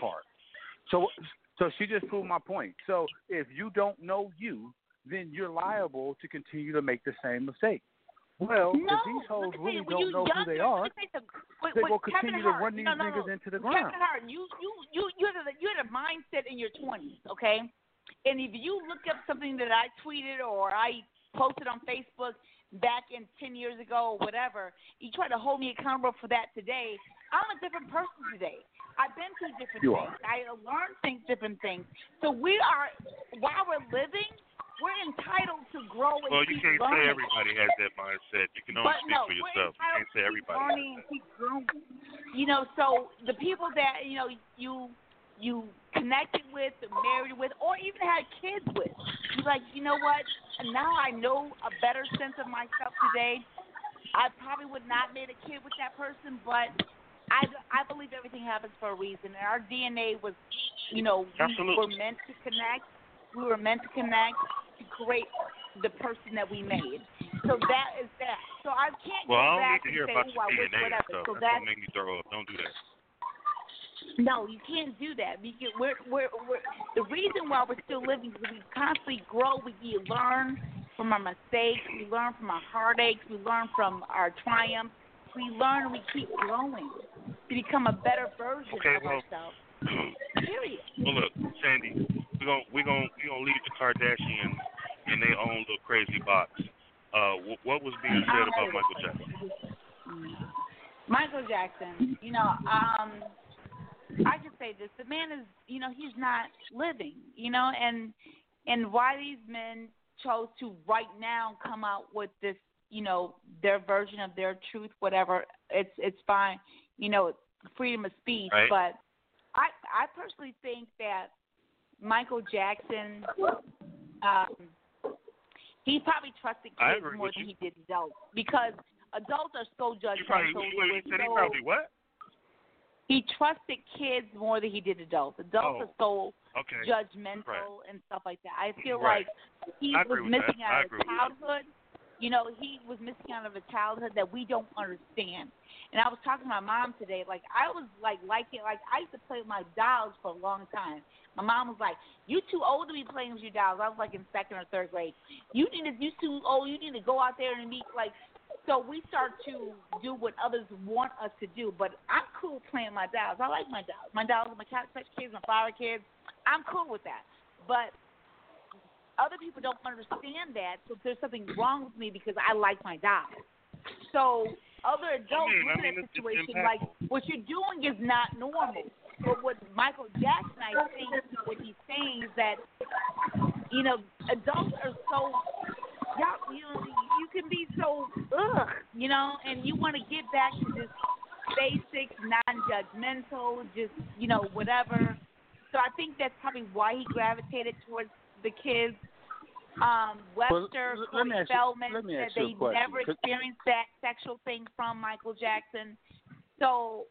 Part. So so she just proved my point. So if you don't know you, then you're liable to continue to make the same mistake. Well, No, if these hoes let me tell really you, don't know who they are, say they will continue to run these no, no, niggas into the ground. Kevin. Hart, you you you you had a you had a mindset in your twenties, okay? And if you look up something that I tweeted or I posted on Facebook back in ten years ago or whatever, you try to hold me accountable for that today. I'm a different person today. I've been through different You things. are. I learned things, different things. So we are, while we're living, we're entitled to grow and Well, you keep can't learning. say everybody has that mindset. You can only But speak no, for we're yourself. You can't say to keep everybody. learning and keep growing. You know, so the people that you know you you connected with, married with, or even had kids with, you're like, you know what? Now I know a better sense of myself today. I probably would not made a kid with that person, but I, I believe everything happens for a reason. And our DNA was, you know, we Absolutely. were meant to connect. We were meant to connect to create the person that we made. So that is that. So I can't Well, I go don't back need to and hear say, about oh, I wish whatever. stuff. So That's that's make me throw up. Don't do that. no, you can't do that because we're we're, we're the reason why we're still living is we constantly grow. We we learn from our mistakes. We learn from our heartaches. We learn from our triumphs. We learn and we keep growing to become a better version Okay, of well- ourselves. Period. Well, look, Sandy, we're gonna we're gonna we're gonna leave the Kardashians in their own little crazy box. Uh, wh- what was being said about Michael Jackson? Michael Jackson, you know, um, I can say this: the man is, you know, he's not living, you know, and and why these men chose to right now come out with this, you know, their version of their truth, whatever. It's it's fine, you know, freedom of speech, Right. but I I personally think that Michael Jackson, um, he probably trusted kids more than you. he did adults because adults are so You probably judgmental. wait, you said he probably what? he trusted kids more than he did adults. Adults Oh, are so Okay. judgmental Right. and stuff like that. I feel Right. like he I was missing that. Out of childhood. You know, he was missing out of a childhood that we don't understand. And I was talking to my mom today. Like I was like liking like I used to play with my dolls for a long time. My mom was like, "You too old to be playing with your dolls." I was like in second or third grade. You need to. You too old. You need to go out there and meet like. So we start to do what others want us to do. But I'm cool playing my dolls. I like my dolls. My dolls, my touch kids, my flower kids. I'm cool with that. But other people don't understand that. So there's something wrong with me because I like my dolls. So other adults I mean, I mean, at that situation like what you're doing is not normal. But what Michael Jackson, I think, what he's saying is that you know adults are so y'all, you know, you can be so ugh, you know, and you want to get back to this basic, non-judgmental, just you know whatever. So I think that's probably why he gravitated towards the kids. Um, Well, Webster, l- let Corey me you- Feldman said ask you a they never experienced that sexual thing from Michael Jackson. So,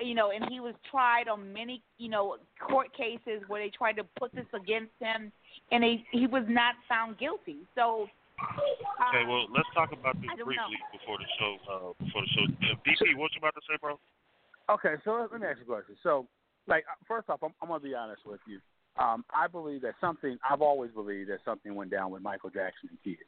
you know, and he was tried on many, you know, court cases where they tried to put this against him, and he he was not found guilty. So, Okay, well, let's talk about this briefly know. before the show. Uh, before the show, uh, DP, what you about to say, bro? Okay, so let, let me ask you a question. So, like, uh, first off, I'm, I'm gonna be honest with you. Um, I believe that something. I've always believed that something went down with Michael Jackson and kids.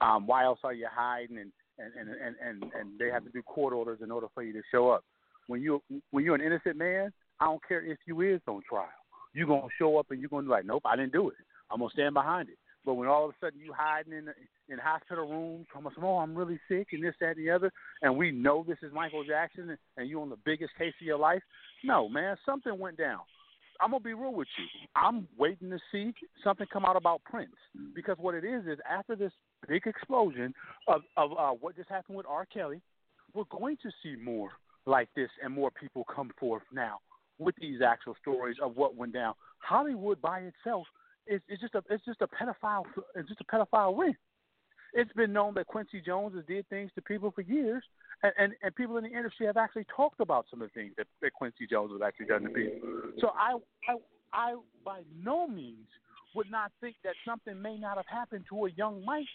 Um, why else are you hiding and and, and and and and they have to do court orders in order for you to show up? When you when you're an innocent man, I don't care if you is on trial. you're gonna show up and you're gonna be like, nope, I didn't do it. I'm gonna stand behind it. But when all of a sudden you hiding in in hospital rooms, coming, oh, I'm really sick and this, that, and the other, and we know this is Michael Jackson and, and you on the biggest case of your life. No, man, something went down. I'm gonna be real with you. I'm waiting to see something come out about Prince because what it is is after this big explosion of of uh, what just happened with R. Kelly, we're going to see more like this and more people come forth now with these actual stories of what went down. Hollywood by itself is, is just a it's just a pedophile it's just a pedophile ring. It's been known that Quincy Jones has did things to people for years, and, and, and people in the industry have actually talked about some of the things that, that Quincy Jones has actually done to people. So I, I I by no means would not think that something may not have happened to a young Mike,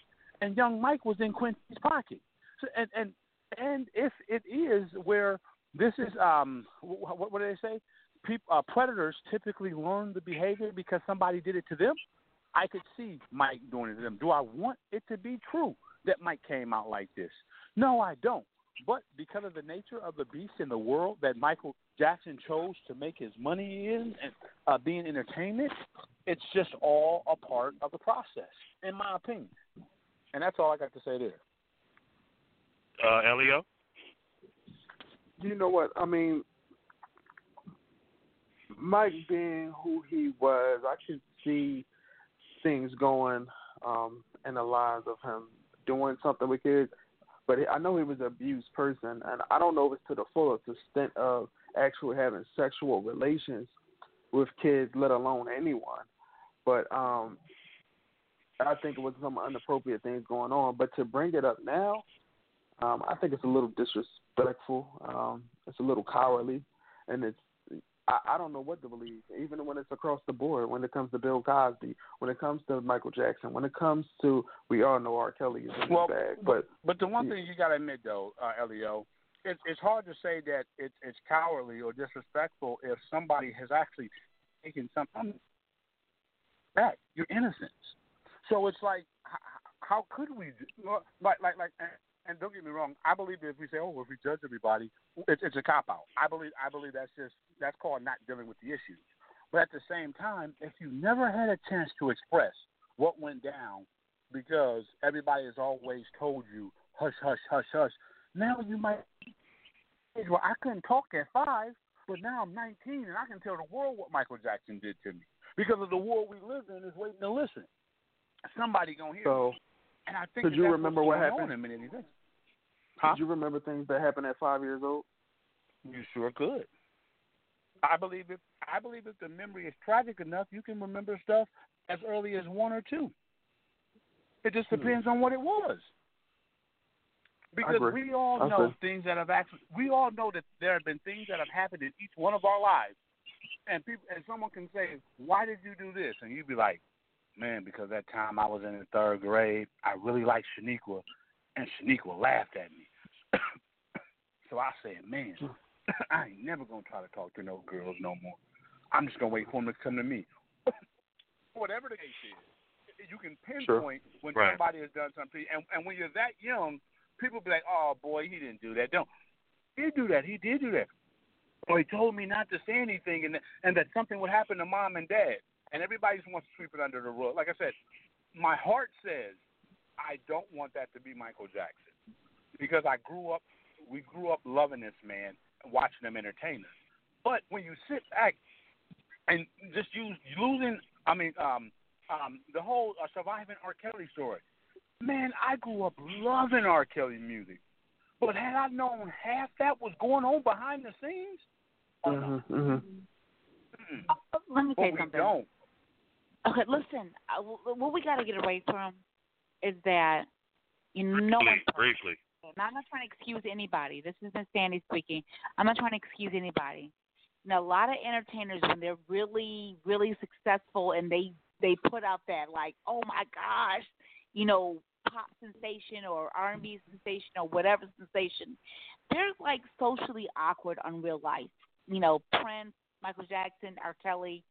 and young Mike was in Quincy's pocket. So, and and and if it is where this is um what, what do they say? People, uh, predators typically learn the behavior because somebody did it to them. I could see Mike doing it to them. Do I want it to be true that Mike came out like this? No, I don't. But because of the nature of the beast in the world that Michael Jackson chose to make his money in and uh, being entertainment, it's just all a part of the process, in my opinion. And that's all I got to say there. Uh, Elio? You know what? I mean, Mike being who he was, I could see things going um, in the lines of him doing something with kids. But I know he was an abused person, and I don't know if it's to the fullest extent of actually having sexual relations with kids, let alone anyone. But um, I think it was some inappropriate things going on. But to bring it up now, um, I think it's a little disrespectful. Um, it's a little cowardly, and it's I, I don't know what to believe. Even when it's across the board, when it comes to Bill Cosby, when it comes to Michael Jackson, when it comes to we all know R. Kelly is in well, the bag. But but the one thing you got to admit though, uh, Elio, it's it's hard to say that it's it's cowardly or disrespectful if somebody has actually taken something back your innocence. So it's like, how, how could we? do, Like like like and don't get me wrong, I believe that if we say, "Oh, if we judge everybody," it's, it's a cop out. I believe I believe that's just that's called not dealing with the issues. But at the same time, if you never had a chance to express what went down, because everybody has always told you hush, hush, hush, hush, now you might. Well, I couldn't talk at five, but now I'm 19 and I can tell the world what Michael Jackson did to me because of the world we live in is waiting to listen. Somebody gonna hear. So, me. And I think could you remember what happened? On in many things. Huh? Did you remember things that happened at five years old? You sure could. I believe if I believe if the memory is tragic enough, you can remember stuff as early as one or two. It just Hmm. depends on what it was. Because we all I know things that have actually we all know that there have been things that have happened in each one of our lives. And people and someone can say, Why did you do this? And you'd be like, Man, because that time I was in the third grade, I really liked Shaniqua and Shaniqua laughed at me. so I said, Man, hmm. I ain't never gonna try to talk to no girls no more. I'm just gonna wait for them to come to me. Whatever the case is, you can Sure. pinpoint when Right. somebody has done something, and and when you're that young, people be like, "Oh boy, he didn't do that." Don't. He did do that. He did do that. Or he told me not to say anything, and and that something would happen to mom and dad, and everybody just wants to sweep it under the rug. Like I said, my heart says I don't want that to be Michael Jackson because I grew up, we grew up loving this man and watching him entertain us. But when you sit back and just use losing, I mean, um, um, the whole uh, surviving R. Kelly story. Man, I grew up loving R. Kelly music, but had I known half that was going on behind the scenes. Mm-hmm, mm-hmm. Mm-mm. Uh, Let me but say we something. don't. Okay, listen. Uh, wh- what we got to get away from is that you know. Briefly, briefly. I'm not trying to excuse anybody. This is Miss Sandy speaking. I'm not trying to excuse anybody. Know, a lot of entertainers when they're really, really successful and they they put out that like, oh my gosh, you know, pop sensation or R&B sensation or whatever sensation, they're like socially awkward on real life. You know, Prince, Michael Jackson, R. Kelly.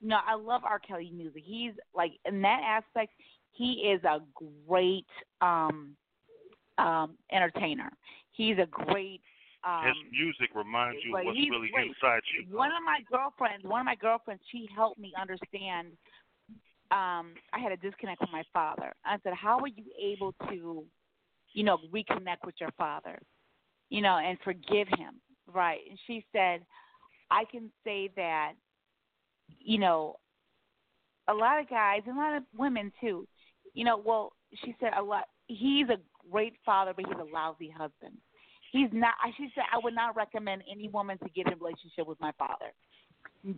You know, I love R. Kelly music. He's like in that aspect, he is a great um um entertainer. He's a great Um, His music reminds you of what's really great. inside you. One of my girlfriends, one of my girlfriends, she helped me understand. Um, I had a disconnect with my father. I said, "How were you able to, you know, reconnect with your father, you know, and forgive him?" Right? And she said, "I can say that, you know, a lot of guys and a lot of women too, you know, well, she said a lot. He's a great father, but he's a lousy husband." He's not. She said, I would not recommend any woman to get in a relationship with my father,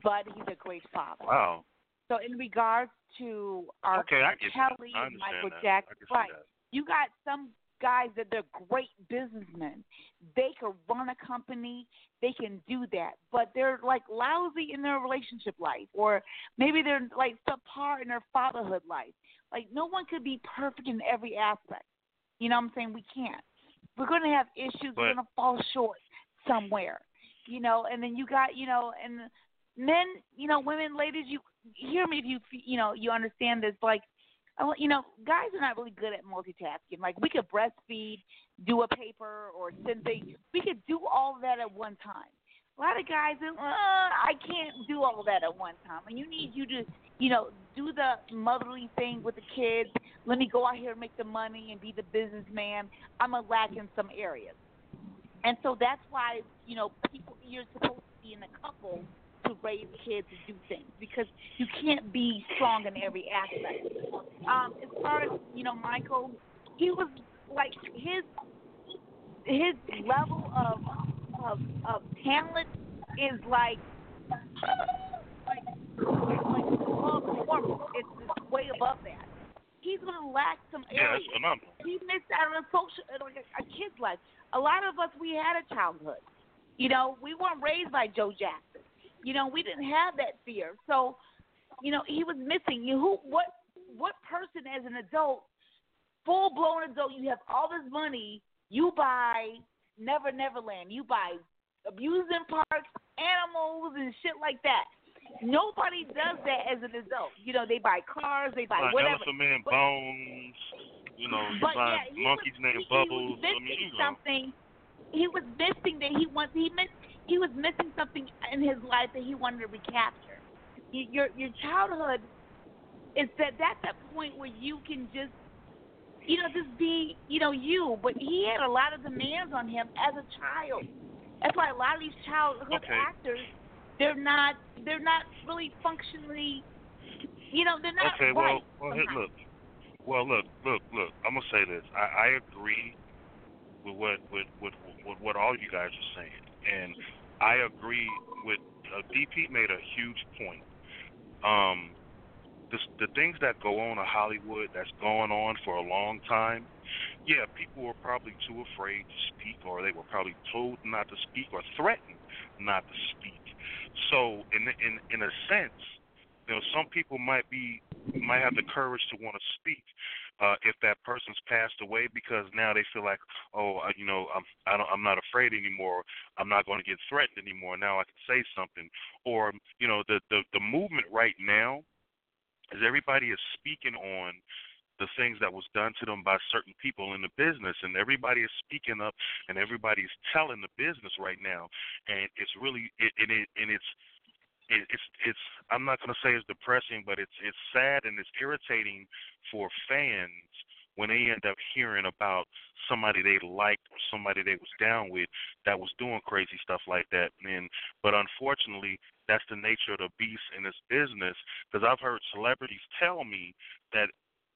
but he's a great father. Wow. So in regards to our Okay, I get that. Kelly and Michael that. Jackson, right? that. You got some guys that they're great businessmen. They could run a company. They can do that, but they're like lousy in their relationship life, or maybe they're like subpar in their fatherhood life. Like no one could be perfect in every aspect. You know what I'm saying? We can't. We're going to have issues. We're going to fall short somewhere. You know, and then you got you know, and men, you know, women, ladies, you hear me if you you know you understand this. Like, I you know, guys are not really good at multitasking. Like we could breastfeed, do a paper, or send things. We could do all that at one time. A lot of guys, uh, I can't do all that at one time, and you need you to, you know, do the motherly thing with the kids. Let me go out here and make the money and be the businessman. I'm a lack in some areas, and so that's why you know people you're supposed to be in a couple to raise kids and do things because you can't be strong in every aspect. Um, as far as you know, Michael, he was like his his level of of of talent is like like like above normal. It's just way above that. He's gonna lack some Yeah, areas. it's phenomenal. He missed out on a social like a, a kid's life. A lot of us we had a childhood. You know, we weren't raised by Joe Jackson. You know, we didn't have that fear. So, you know, he was missing. You who what what person as an adult, full blown adult, you have all this money, you buy Never Neverland, you buy abusing parks, animals and shit like that. Nobody does that as an adult. You know, they buy cars, they buy Like whatever. Elephant Man But- Bones, you know, you find yeah, monkeys was, named he, Bubbles. He was I missing mean, something. He was missing that he wants. He missed. He was missing something in his life that he wanted to recapture. Your your childhood is that that's a point where you can just, you know, just be, you know, you. But he had a lot of demands on him as a child. That's why a lot of these childhood Okay. actors, they're not, they're not really functionally, you know, they're not Okay, right. well, well, sometimes. look. Well, look, look, look. I'm gonna say this. I, I agree with what with, with with what all you guys are saying, and I agree with uh, DP made a huge point. Um, the the things that go on in Hollywood that's going on for a long time. Yeah, people were probably too afraid to speak, or they were probably told not to speak, or threatened not to speak. So, in in in a sense, you know, some people might be might have the courage to want to speak uh, if that person's passed away because now they feel like, oh, uh, you know, I'm I don't, I'm not afraid anymore. I'm not going to get threatened anymore. Now I can say something. Or you know, the the the movement right now is everybody is speaking on the things that was done to them by certain people in the business and everybody is speaking up and everybody is telling the business right now and it's really it and it and it's it, it's it's I'm not going to say it's depressing, but it's it's sad and it's irritating for fans when they end up hearing about somebody they liked or somebody they was down with that was doing crazy stuff like that. And but unfortunately, that's the nature of the beast in this business. Because I've heard celebrities tell me that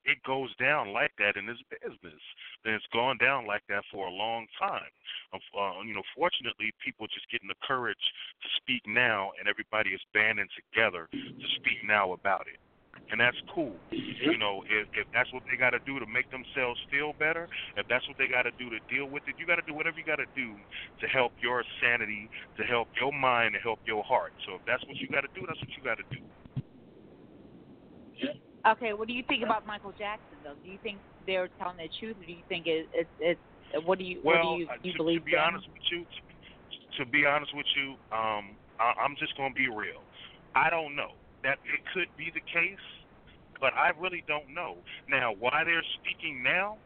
it goes down like that in this business. And it's gone down like that for a long time. Uh, you know, fortunately, people just getting the courage to speak now, and everybody is banding together to speak now about it. And that's cool. You know, if if that's what they got to do to make themselves feel better, if that's what they got to do to deal with it, you got to do whatever you got to do to help your sanity, to help your mind, to help your heart. So if that's what you got to do, that's what you got to do. Okay, what do you think about Michael Jackson though? Do you think they're telling the truth, or do you think it, it, it's what do you Well, what do you, uh, you to, believe? to be them? honest with you, to, to be honest with you, um, I, I'm just gonna be real. I don't know that it could be the case, but I really don't know. Now, why they're speaking now?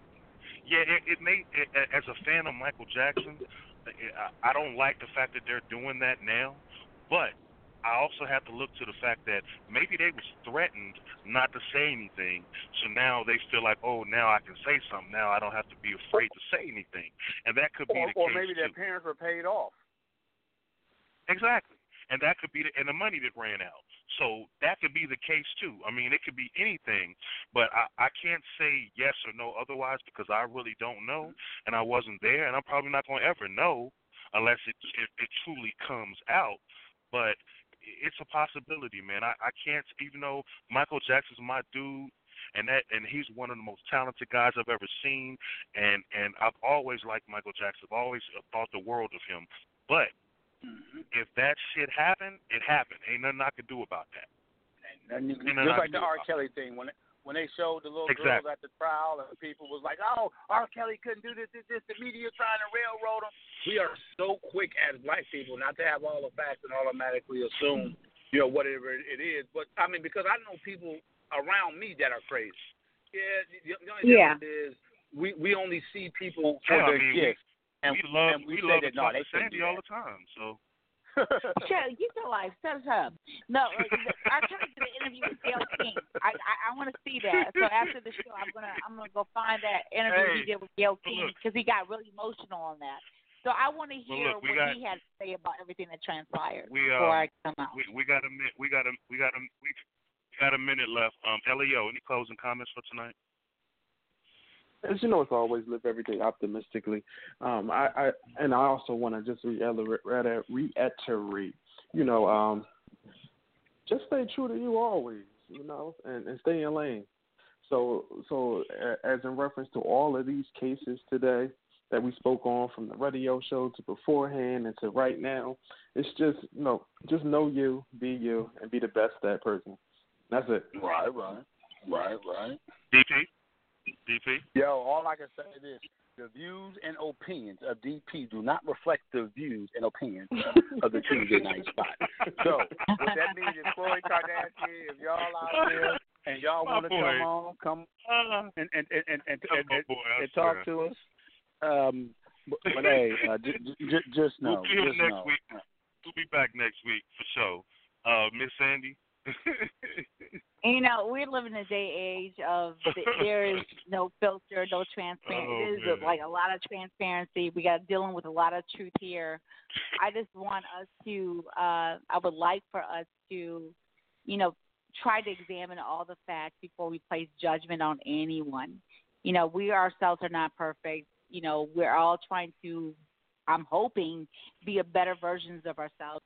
Yeah, it, it made it, as a fan of Michael Jackson, I, I don't like the fact that they're doing that now, but I also have to look to the fact that maybe they was threatened not to say anything, so now they feel like, oh, now I can say something. Now I don't have to be afraid to say anything, and that could be or, the or case Or maybe too. their parents were paid off. Exactly. And that could be the and the money that ran out. So that could be the case too. I mean, it could be anything, but I I can't say yes or no otherwise because I really don't know and I wasn't there and I'm probably not going to ever know unless it, it it truly comes out. But it's a possibility, man. I I can't even though Michael Jackson's my dude and that and he's one of the most talented guys I've ever seen and and I've always liked Michael Jackson. I've always uh, thought the world of him. But Mm-hmm. if that shit happened, it happened. Ain't nothing I could do about that. And you, Ain't nothing just like the R. Kelly thing when it, when they showed the little Exactly. girls at the trial and people was like, "Oh, R. Kelly couldn't do this, this, this." The media trying to railroad him. We are so quick as black people not to have all the facts and automatically assume, you know, whatever it is. But I mean, because I know people around me that are crazy. Yeah, the, the only Yeah. difference is we we only see people for Yeah, I their mean, gifts, and we love and we, we say love that to no, talk they to Sandy all the time. So Shut get your life. Shut up. No, I trying to get an interview with Gayle King. I I, I want to see that. So after the show, I'm gonna I'm gonna go find that interview he did with Gayle King because he got really emotional on that. So I want to Well, hear look, what got- he had to say about everything that transpired we before um I come out. we we got a mi- we got a we got a we got a minute left. Um, Leo, any closing comments for tonight? As you know, it's always live every day optimistically. Um, I, I and I also want to just reiterate, reiterate, you know, um, just stay true to you always, you know, and, and stay in lane. So, so a- as in reference to all of these cases today that we spoke on, from the radio show to beforehand and to right now, it's just you know, just know you, be you, and be the best that person. That's it. Right, right, right, right. DP, DP. Yo, all I can say is this. The views and opinions of DP do not reflect the views and opinions of the Tuesday Night Spot. So, what that means is Khloe Kardashian, if y'all out there and y'all want to come on, come Uh, and and and and, and, and, boy, and talk swear. to us. Um, but, but hey, uh, j- j- j- just know, we'll be here just next know. week. We'll be back next week for sure. Uh, Miss Sandy. You know, we're living in a day age of the, there is no filter, no transparency. Oh, man. like a lot of transparency. We got dealing with a lot of truth here. I just want us to. uh I would like for us to, you know, try to examine all the facts before we place judgment on anyone. You know, we ourselves are not perfect. You know, we're all trying to. I'm hoping be a better versions of ourselves.